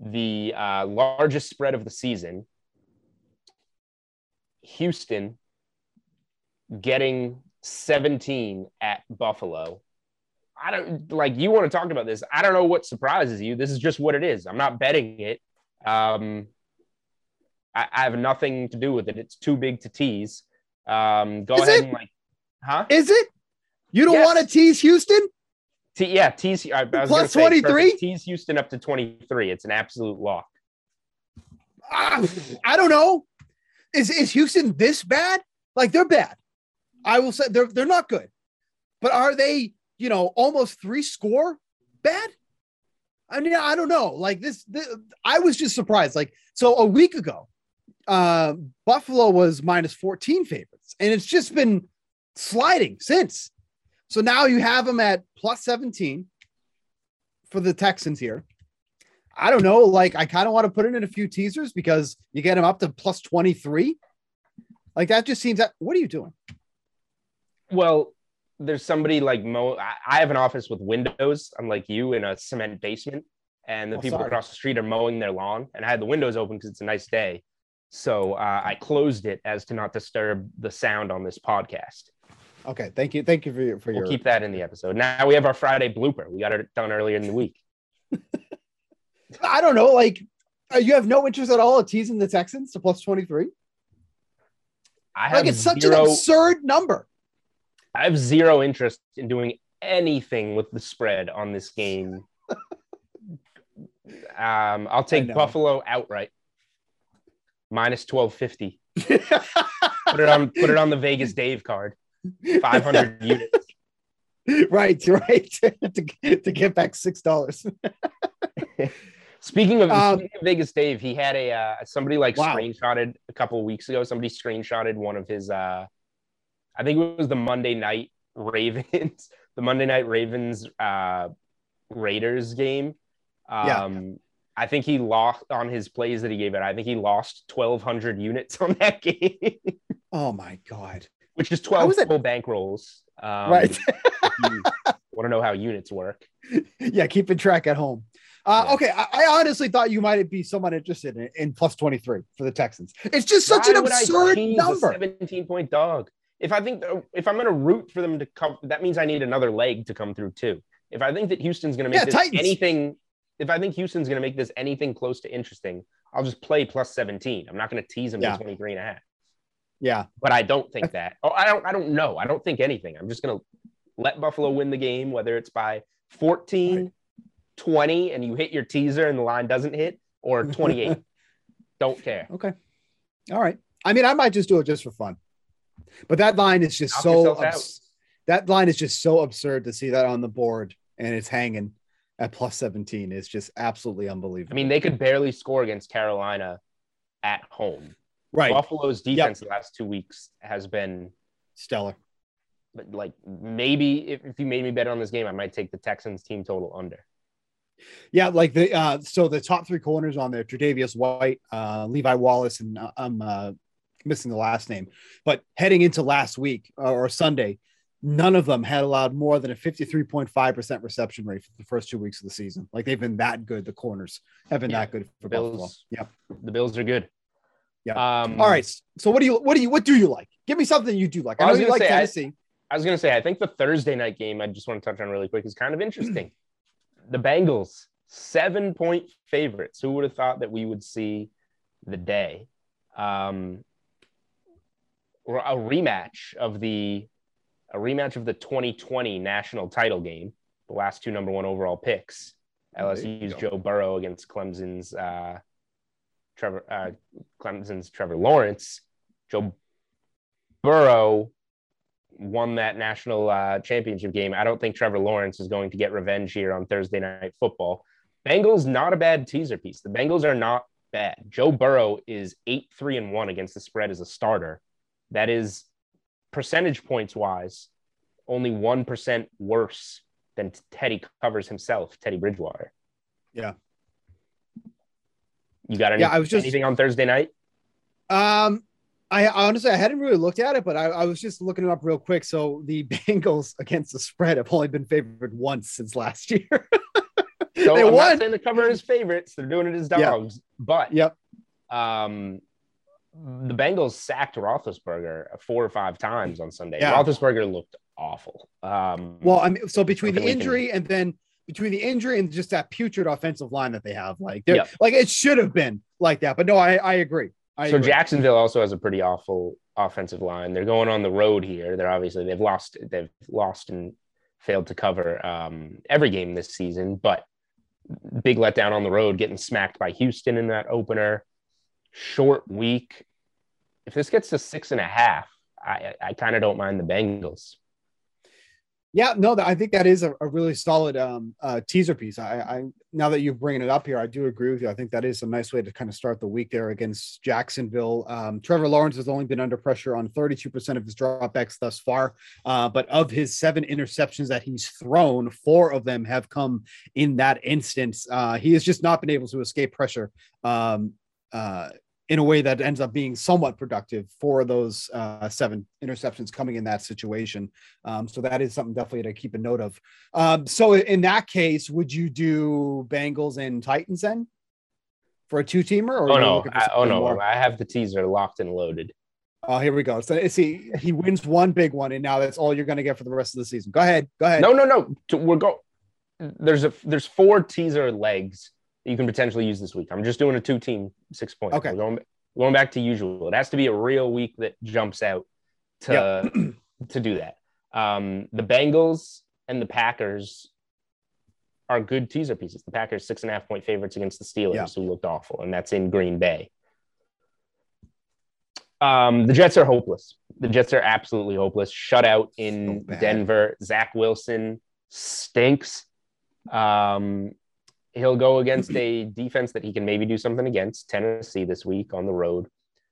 the uh, largest spread of the season. Houston getting 17 at Buffalo. I don't like you want to talk about this. I don't know what surprises you. This is just what it is. I'm not betting it. Um, I, I have nothing to do with it. It's too big to tease. Um, go is ahead it? and like Huh? Is it? You don't yes. want to tease Houston? T- yeah, tease. I, I Plus 23? Tease Houston up to 23. It's an absolute lock. Uh, I don't know. Is, is Houston this bad? Like they're bad. I will say they're they're not good. But are they, you know, almost three score bad? I mean, I don't know. Like this, this I was just surprised. Like, so a week ago, uh, Buffalo was minus 14 favorites, and it's just been sliding since. So now you have them at plus 17 for the Texans here. I don't know. Like, I kind of want to put it in a few teasers because you get them up to plus 23. Like, that just seems that. What are you doing? Well, there's somebody like Mo. I, I have an office with windows, unlike you, in a cement basement, and the Oh, people sorry. across the street are mowing their lawn, and I had the windows open because it's a nice day. So uh, I closed it as to not disturb the sound on this podcast. Okay, thank you, thank you for your for We'll your. keep that in the episode. Now we have our Friday blooper. We got it done earlier in the week. I don't know, like uh, you have no interest at all in teasing the Texans to plus twenty three. I have Like it's such zero, an absurd number. I have zero interest in doing anything with the spread on this game. um, I'll take. Buffalo outright. Minus twelve fifty. Put it on put it on the Vegas Dave card. Five hundred units. right, right. to, to get back six dollars. Speaking of, Um, speaking of Vegas Dave, he had a uh, somebody like Wow. screenshotted a couple of weeks ago. Somebody screenshotted one of his. Uh, I think it was the Monday night Ravens, the Monday night Ravens uh, Raiders game. Um, Yeah. I think he lost on his plays that he gave it. I think he lost twelve hundred units on that game, Oh my god. Which is twelve is it- full bankrolls. Um, right. Want to know how units work? yeah, keeping track at home. Uh, Yeah. Okay, I, I honestly thought you might be somewhat interested in, in plus 23 for the Texans. It's just such Why an absurd a number. 17 point dog. If I think if I'm going to root for them to come, that means I need another leg to come through too. If I think that Houston's going to make Yeah, this Titans. anything, if I think Houston's going to make this anything close to interesting, I'll just play plus 17. I'm not going to tease them Yeah. to 23 and a half. Yeah. But I don't think that. Oh, I don't. I don't know. I don't think anything. I'm just going to let Buffalo win the game, whether it's by 14, Right. 20, and you hit your teaser and the line doesn't hit, or 28. don't care. Okay. All right. I mean, I might just do it just for fun. But that line is just Knock so abs- that line is just so absurd to see that on the board and it's hanging at plus 17 is just absolutely unbelievable. I mean, they could barely score against Carolina at home. Right. Buffalo's defense the last two weeks has been Stellar. but like maybe if, if you made me bet on this game, I might take the Texans team total under. Yeah, like the uh so the top three corners on there, Tre'Davious White, uh Levi Wallace, and uh, I'm uh missing the last name. But heading into last week uh, or Sunday, none of them had allowed more than a 53.5% reception rate for the first two weeks of the season. Like they've been that good. The corners have been Yeah, that good for Bills- Buffalo. Yeah. The Bills are good. Yeah. Um, All right. So what do you what do you what do you like? Give me something you do like. I I know was you gonna like say, I- Tennessee. I was gonna say I think the Thursday night game I just want to touch on really quick is kind of interesting. the Bengals seven point favorites. Who would have thought that we would see the day? Um, a rematch of the a rematch of the 2020 national title game. The last two number one overall picks. You LSU's. Joe Burrow against Clemson's uh, Trevor uh, Clemson's Trevor Lawrence. Joe Burrow won that national uh, championship game. I don't think Trevor Lawrence is going to get revenge here on Thursday night football. Bengals not a bad teaser piece. The Bengals are not bad. Joe Burrow is eight three and one against the spread as a starter. That is percentage points wise only one percent worse than Teddy covers himself, Teddy Bridgewater. Yeah. You got any, Yeah, I was just- anything on Thursday night? Um, I honestly I hadn't really looked at it, but I, I was just looking it up real quick. So the Bengals against the spread have only been favored once since last year. So They I'm won. not saying the cover is favorites. They're doing it as dogs. But yep. um, the Bengals sacked Roethlisberger four or five times on Sunday. Yeah. Roethlisberger looked awful. Um, Well, I mean, so between the we can- injury and then between the injury and just that putrid offensive line that they have, like Yep. like it should have been like that. But no, I I agree. I so agree. Jacksonville also has a pretty awful offensive line. They're going on the road here. They're obviously they've lost they've lost and failed to cover um, every game this season, but big letdown on the road, getting smacked by Houston in that opener. Short week. If this gets to six and a half, I I kind of don't mind the Bengals. Yeah, no, I think that is a, a really solid um, uh, teaser piece. I, I now that you're bringing it up here, I do agree with you. I think that is a nice way to kind of start the week there against Jacksonville. Um, Trevor Lawrence has only been under pressure on 32% of his dropbacks thus far, uh, but of his seven interceptions that he's thrown, four of them have come in that instance. Uh, he has just not been able to escape pressure um, uh, in a way that ends up being somewhat productive for those uh, seven interceptions coming in that situation. Um, so that is something definitely to keep a note of. Um, so in that case, would you do Bengals and Titans then for a two teamer? oh no! I, oh no! More? I have the teaser locked and loaded. Oh, here we go. So see, he wins one big one, and now that's all you're going to get for the rest of the season. Go ahead. Go ahead. No, no, no. We're go. There's a there's four teaser legs you can potentially use this week. I'm just doing a two team six point. Okay. We're going going back to usual. It has to be a real week that jumps out to yep. to do that. Um, the Bengals and the Packers are good teaser pieces. The Packers six and a half point favorites against the Steelers, yeah. who looked awful, and that's in Green Bay. Um, the Jets are hopeless. The Jets are absolutely hopeless. Shut out in so Denver. Zach Wilson stinks. Um, he'll go against a defense that he can maybe do something against Tennessee this week on the road.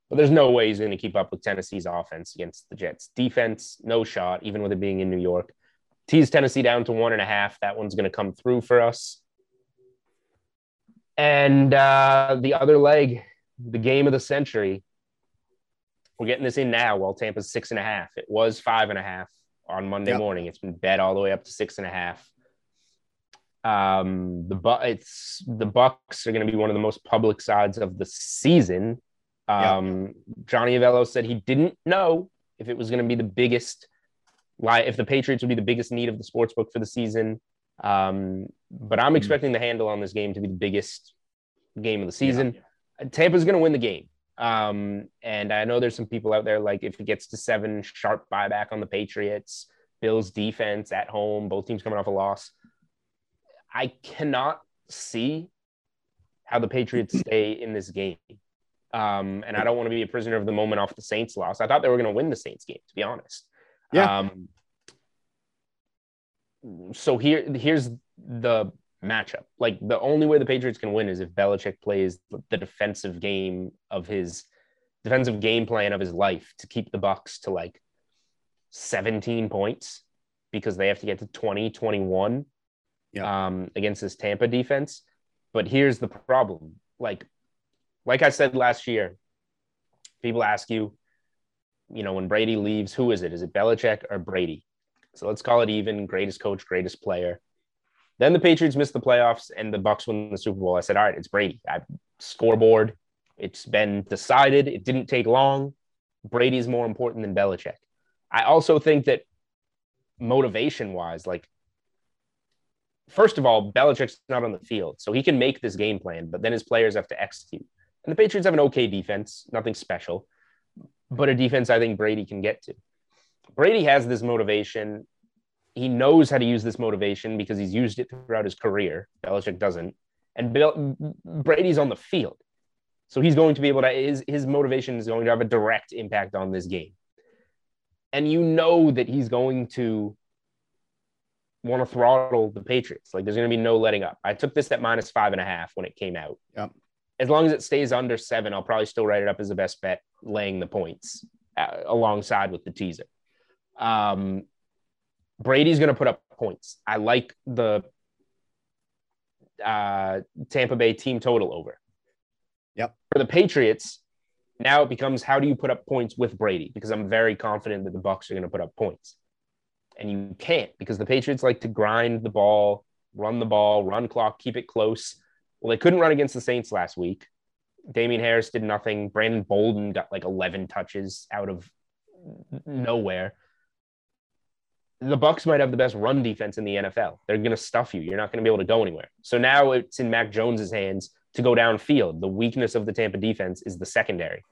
But there's no way he's going to keep up with Tennessee's offense against the Jets. Defense, no shot, even with it being in New York. Tease Tennessee down to one and a half. That one's going to come through for us. And uh, the other leg, the game of the century, we're getting this in now while Tampa's six and a half. It was five and a half on Monday yep. morning. It's been bet all the way up to six and a half. Um, the but it's the Bucks are going to be one of the most public sides of the season. Um, yep. Johnny Avello said he didn't know if it was going to be the biggest lie if the Patriots would be the biggest need of the sports book for the season. Um, but I'm hmm. expecting the handle on this game to be the biggest game of the season. Yeah. Tampa's going to win the game. Um, and I know there's some people out there like if it gets to seven, sharp buyback on the Patriots, Bills defense at home, both teams coming off a loss. I cannot see how the Patriots stay in this game. Um, and I don't want to be a prisoner of the moment off the Saints loss. I thought they were going to win the Saints game, to be honest. Yeah. Um, so here, here's the matchup. Like the only way the Patriots can win is if Belichick plays the defensive game of his defensive game plan of his life to keep the Bucks to like 17 points because they have to get to 20, 21 yeah. um, against this Tampa defense. But here's the problem. Like, like I said last year, people ask you, you know, when Brady leaves, who is it? Is it Belichick or Brady? So let's call it even greatest coach, greatest player. Then the Patriots missed the playoffs and the Bucks win the Super Bowl. I said, all right, it's Brady. I scoreboard. It's been decided. It didn't take long. Brady's more important than Belichick. I also think that motivation wise, like first of all, Belichick's not on the field, so he can make this game plan, but then his players have to execute. And the Patriots have an okay defense, nothing special, but a defense I think Brady can get to. Brady has this motivation he knows how to use this motivation because he's used it throughout his career. Belichick doesn't. And Bill, Brady's on the field. So he's going to be able to, his, his motivation is going to have a direct impact on this game. And you know that he's going to want to throttle the Patriots. Like there's going to be no letting up. I took this at minus five and a half when it came out. Yep. As long as it stays under seven, I'll probably still write it up as the best bet, laying the points uh, alongside with the teaser. Um, Brady's going to put up points. I like the uh, Tampa Bay team total over. Yep. For the Patriots, now it becomes how do you put up points with Brady? Because I'm very confident that the Bucks are going to put up points, and you can't because the Patriots like to grind the ball, run the ball, run clock, keep it close. Well, they couldn't run against the Saints last week. Damien Harris did nothing. Brandon Bolden got like 11 touches out of nowhere the Bucks might have the best run defense in the NFL. They're going to stuff you. You're not going to be able to go anywhere. So now it's in Mac Jones's hands to go downfield. The weakness of the Tampa defense is the secondary.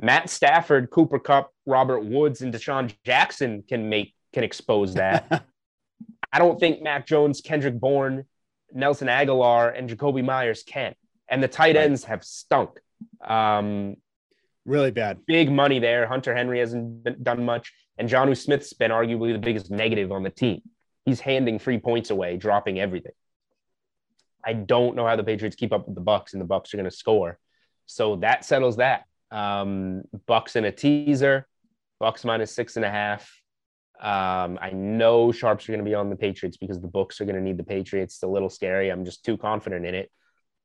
Matt Stafford, Cooper Kupp, Robert Woods, and DeSean Jackson can make can expose that. I don't think Mac Jones, Kendrick Bourne, Nelson Agholor, and Jakobi Meyers can. And the tight ends have stunk. Um, really bad. Big money there. Hunter Henry hasn't been, done much. And Jonnu Smith's been arguably the biggest negative on the team. He's handing three points away, dropping everything. I don't know how the Patriots keep up with the Bucks, and the Bucks are going to score. So that settles that. Um, Bucks in a teaser, Bucks minus six and a half. Um, I know sharps are going to be on the Patriots because the books are going to need the Patriots. It's a little scary. I'm just too confident in it.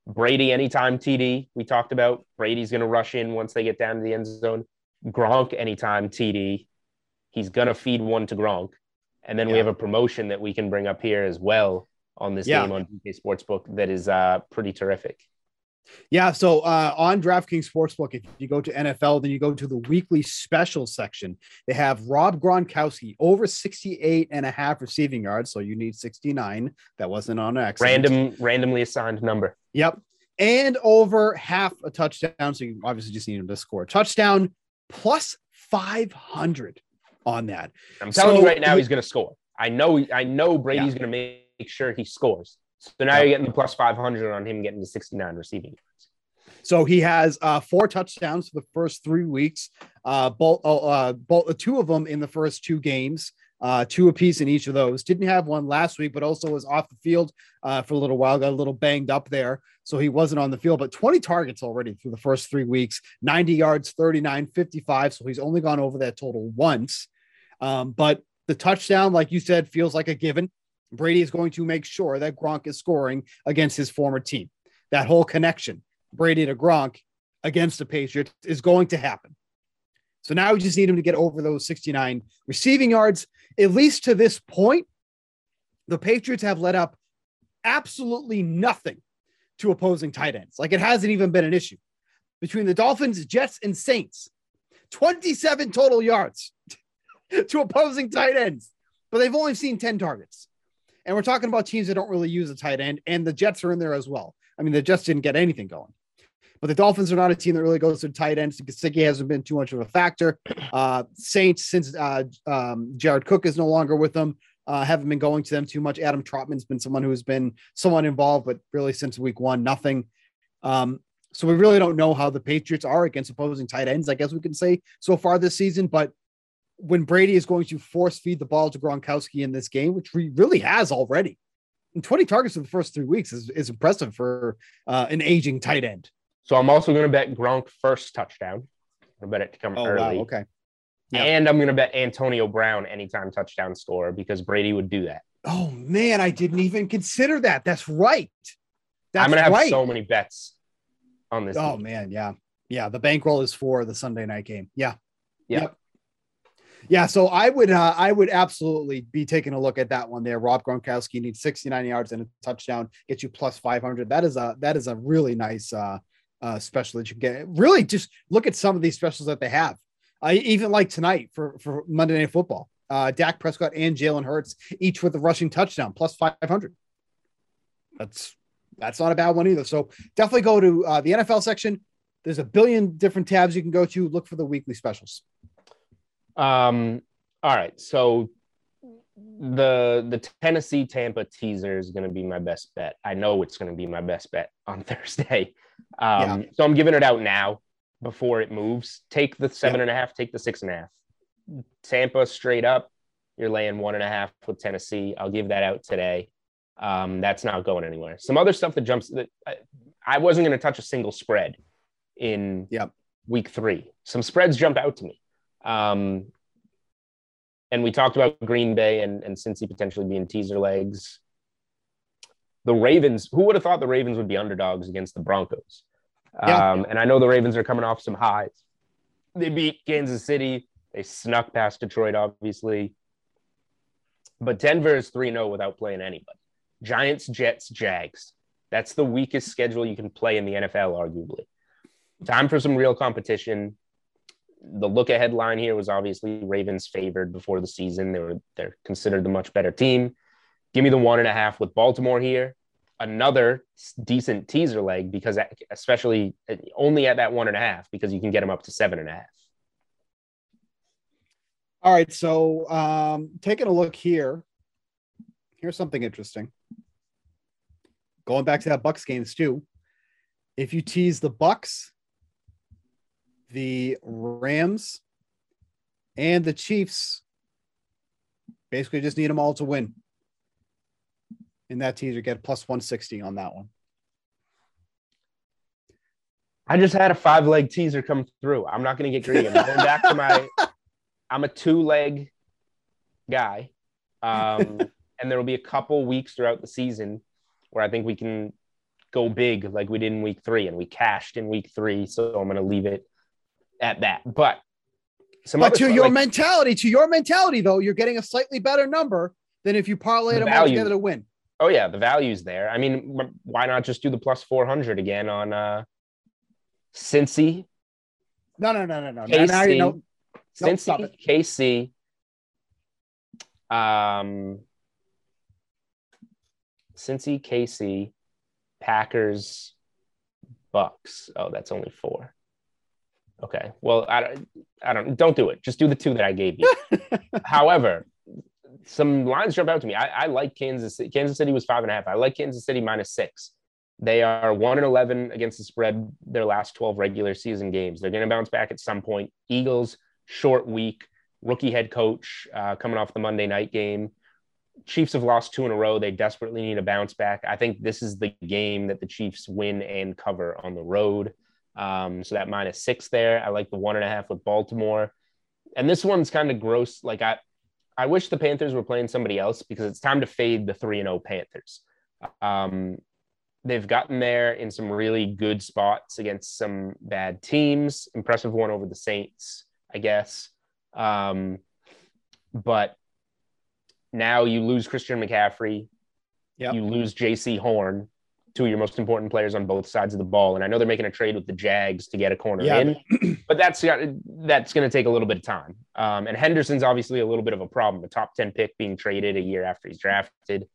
Brady anytime TD. We talked about Brady's going to rush in once they get down to the end zone. Gronk anytime TD. He's going to feed one to Gronk. And then we have a promotion that we can bring up here as well on this Yeah. game on DK Sportsbook that is uh, pretty terrific. Yeah. So uh, on DraftKings Sportsbook, if you go to NFL, then you go to the weekly special section. They have Rob Gronkowski over 68 and a half receiving yards. So you need 69. That wasn't on accident. Random, randomly assigned number. Yep. And over half a touchdown. So you obviously just need him to score a touchdown plus 500 on that. I'm telling So you right now, he's going to score. I know. I know Brady's going to make sure he scores. So now you're getting the plus 500 on him getting to 69 receiving yards. So he has uh, four touchdowns for the first three weeks. Uh, both, uh, both two of them in the first two games, uh, two apiece in each of those. Didn't have one last week, but also was off the field uh, for a little while. Got a little banged up there, so he wasn't on the field. But 20 targets already through the first three weeks, 90 yards, 39, 55. So he's only gone over that total once. Um, but the touchdown, like you said, feels like a given. Brady is going to make sure that Gronk is scoring against his former team. That whole connection, Brady to Gronk against the Patriots, is going to happen. So now we just need him to get over those 69 receiving yards. At least to this point, the Patriots have let up absolutely nothing to opposing tight ends. Like it hasn't even been an issue between the Dolphins, Jets, and Saints. 27 total yards to opposing tight ends, but they've only seen 10 targets. And we're talking about teams that don't really use a tight end, and the Jets are in there as well. I mean, the Jets didn't get anything going. But the Dolphins are not a team that really goes to tight ends. Gesicki hasn't been too much of a factor. Uh, Saints, since uh, um, Jared Cook is no longer with them, uh, haven't been going to them too much. Adam Trautman's been someone who's been somewhat involved, but really since week one, nothing. Um, so we really don't know how the Patriots are against opposing tight ends. I guess we can say so far this season. But when Brady is going to force feed the ball to Gronkowski in this game, which he really has already, and 20 targets in the first three weeks is, is impressive for uh, an aging tight end. So I'm also going to bet Gronk first touchdown. I bet it to come early. Oh, Okay. Yeah. And I'm going to bet Antonio Brown anytime touchdown score because Brady would do that. Oh man, I didn't even consider that. That's right. That's I'm going to have right. so many bets on this. Oh game. man, yeah, yeah. The bankroll is for the Sunday night game. Yeah, Yeah. Yep. Yeah. So I would, uh, I would absolutely be taking a look at that one there. Rob Gronkowski needs 69 yards and a touchdown, get you plus 500. That is a, that is a really nice uh, uh, special that you get. Really, just look at some of these specials that they have. I even like tonight for for Monday Night Football. Uh, Dak Prescott and Jalen Hurts each with a rushing touchdown plus 500. That's that's not a bad one either. So definitely go to uh, the NFL section. There's a billion different tabs you can go to. Look for the weekly specials. Um, all right. So the the Tennessee Tampa teaser is going to be my best bet. I know it's going to be my best bet on Thursday. Um, So I'm giving it out now before it moves. Take the seven and a half. Take the six and a half. Tampa straight up. You're laying one and a half with Tennessee. I'll give that out today. Um, that's not going anywhere. Some other stuff that jumps that I, I wasn't going to touch a single spread in Yep. week three. Some spreads jump out to me. Um, and we talked about Green Bay and, and Cincy potentially being teaser legs. The Ravens, who would have thought the Ravens would be underdogs against the Broncos? Yeah. Um, and I know the Ravens are coming off some highs. They beat Kansas City. They snuck past Detroit, obviously. But Denver is 3 0 without playing anybody. Giants, Jets, Jags. That's the weakest schedule you can play in the NFL, arguably. Time for some real competition. The look ahead line here was obviously Ravens favored before the season. They were they're considered the much better team. Give me the one and a half with Baltimore here. Another decent teaser leg because especially uh, only at that one and a half because you can get them up to seven and a half. All right. So um, taking a look here. Here's something interesting. Going back to that Bucks games too. If you tease the Bucks, the Rams, and the Chiefs, basically just need them all to win. In that teaser, get plus 160 on that one. I just had a five leg teaser come through. I'm not going to get greedy. I'm going back to my. I'm a two leg guy, um, and there will be a couple weeks throughout the season where I think we can go big like we did in week three, and we cashed in week three. So I'm going to leave it at that. But But to your like- mentality, to your mentality, though, you're getting a slightly better number than if you parlay The them all together to win. oh yeah, the value's there. I mean, why not just do the plus 400 again on uh Cincy, No, no, no, no, no. Now, now you KC. know, Cincy, it. KC, um, Cincy, KC, Packers, Bucks. Oh, that's only four. Okay. Well, I don't, I don't, don't do it. Just do the two that I gave you. However, some lines jump out to me. I, I like Kansas. City. Kansas City was five and a half. I like Kansas City minus six. They are one and eleven against the spread. Their last twelve regular season games. They're going to bounce back at some point. Eagles short week. Rookie head coach uh, coming off the Monday night game. Chiefs have lost two in a row. They desperately need a bounce back. I think this is the game that the Chiefs win and cover on the road. Um, so that minus six there. I like the one and a half with Baltimore. And this one's kind of gross. Like I, I wish the Panthers were playing somebody else because it's time to fade the three and zero Panthers. Um, they've gotten there in some really good spots against some bad teams. Impressive one over the Saints, I guess. Um, but now you lose Christian McCaffrey. Yep. You lose Jaycee Horn, two of your most important players on both sides of the ball. And I know they're making a trade with the Jags to get a corner Yeah. in, but that's that's going to take a little bit of time. Um, and Henderson's obviously a little bit of a problem. A top ten pick being traded a year after he's drafted.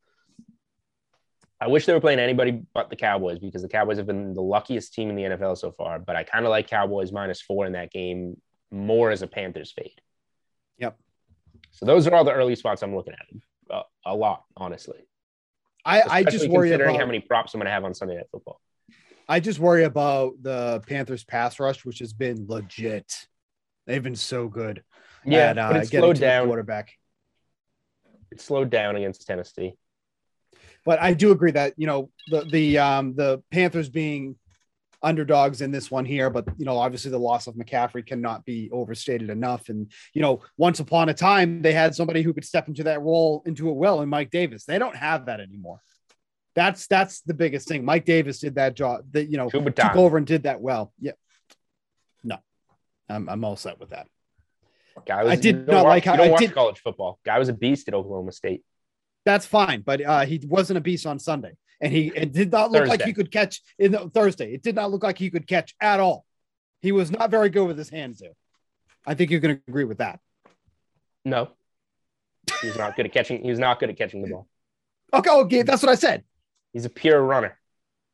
I wish they were playing anybody but the Cowboys because the Cowboys have been the luckiest team in the NFL so far. But I kind of like Cowboys minus four in that game more as a Panthers fade. Yep. So those are all the early spots I'm looking at. Uh, a lot, honestly. I, I just worry considering about how many props I'm going to have on Sunday Night Football. I just worry about the Panthers pass rush, which has been legit. They've been so good. Yeah, at, uh, but it getting slowed down. quarterback. It slowed down against Tennessee. But I do agree that you know the the um the Panthers being underdogs in this one here, but you know obviously the loss of McCaffrey cannot be overstated enough. And you know once upon a time they had somebody who could step into that role into it well in Mike Davis. They don't have that anymore. That's that's the biggest thing. Mike Davis did that job. That you know took over and did that well. Yeah. No, I'm I'm all set with that. Guy was, I did not watch, like how- you don't I watch did- college football. Guy was a beast at Oklahoma State. That's fine, but uh, he wasn't a beast on Sunday, and he it did not look like he could catch in the, Thursday. It did not look like he could catch at all. He was not very good with his hands there. I think you can agree with that. No, he's not good at catching. He's not good at catching the ball. Okay, okay, that's what I said. He's a pure runner.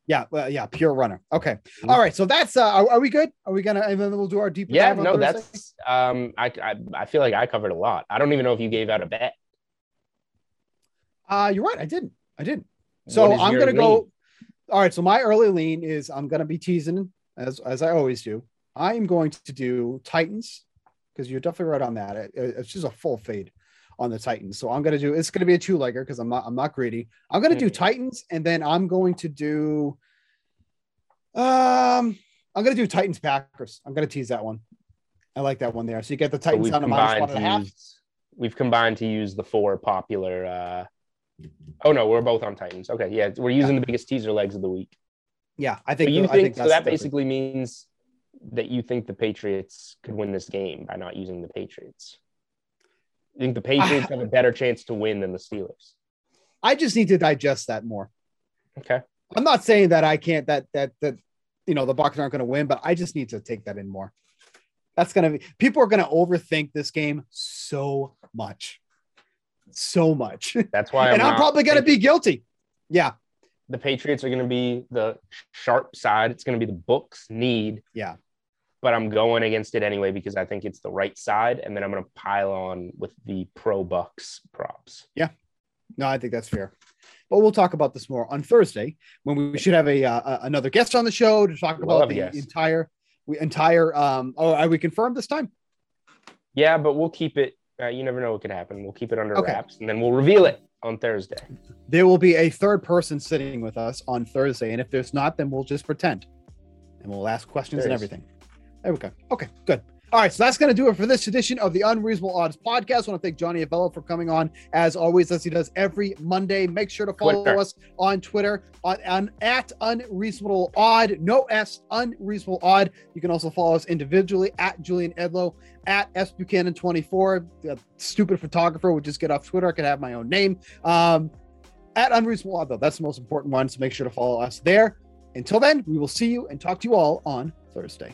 Yeah, well, yeah, pure runner. Okay, Mhm. all right. So that's uh, are, are we good? Are we gonna? And then we'll do our deep. Yeah, dive on no, Thursday? that's um, I, I I feel like I covered a lot. I don't even know if you gave out a bet. Uh, you're right. I didn't. I didn't. So I'm gonna go. All right. So my early lean is I'm gonna be teasing as as I always do. I am going to do Titans because you're definitely right on that. It- it- it's just a full fade on the Titans. So I'm gonna do. It's gonna be a two legger because I'm not. I'm not greedy. I'm gonna do Mhm. Titans and then I'm going to do. Um, I'm gonna do Titans Packers. I'm gonna tease that one. I like that one there. So you get the Titans down to minus one and a half. use. We've combined to use the four popular. uh Oh no, we're both on Titans. Okay, yeah, we're using the biggest teaser legs of the week. Yeah, I think. you I think, so? That basically means that you think the Patriots could win this game by not using the Patriots. You think the Patriots have a better chance to win than the Steelers? I just need to digest that more. Okay. I'm not saying that I can't that that that you know the Bucks aren't going to win, but I just need to take that in more. That's going to be people are going to overthink this game so much, so much, That's why and I'm not probably going to be guilty. Yeah, the Patriots are going to be the sharp side. It's going to be the books need, yeah, but I'm going against it anyway because I think it's the right side, and then I'm going to pile on with the pro Bucks props. Yeah, no, I think that's fair. But we'll talk about this more on Thursday when we should have a uh, another guest on the show to talk about the entire we entire. Um, oh, are we confirmed this time? Yeah, but we'll keep it. Uh, you never know what could happen. We'll keep it under Okay. wraps, and then we'll reveal it on Thursday. there will be a third person sitting with us on Thursday. And if there's not, then we'll just pretend and we'll ask questions and everything. There we go. Okay, good. All right, so that's going to do it for this edition of the Unreasonable Odds podcast. I want to thank Johnny Avello for coming on as always, as he does every Monday. Make sure to follow Twitter. us on Twitter on, on at Unreasonable Odd, no S, Unreasonable Odd. You can also follow us individually at Julian Edlow, at S Buchanan 24. The stupid photographer would just get off Twitter. I could have my own name. Um, at Unreasonable Odd, though, that's the most important one. So make sure to follow us there. Until then, we will see you and talk to you all on Thursday.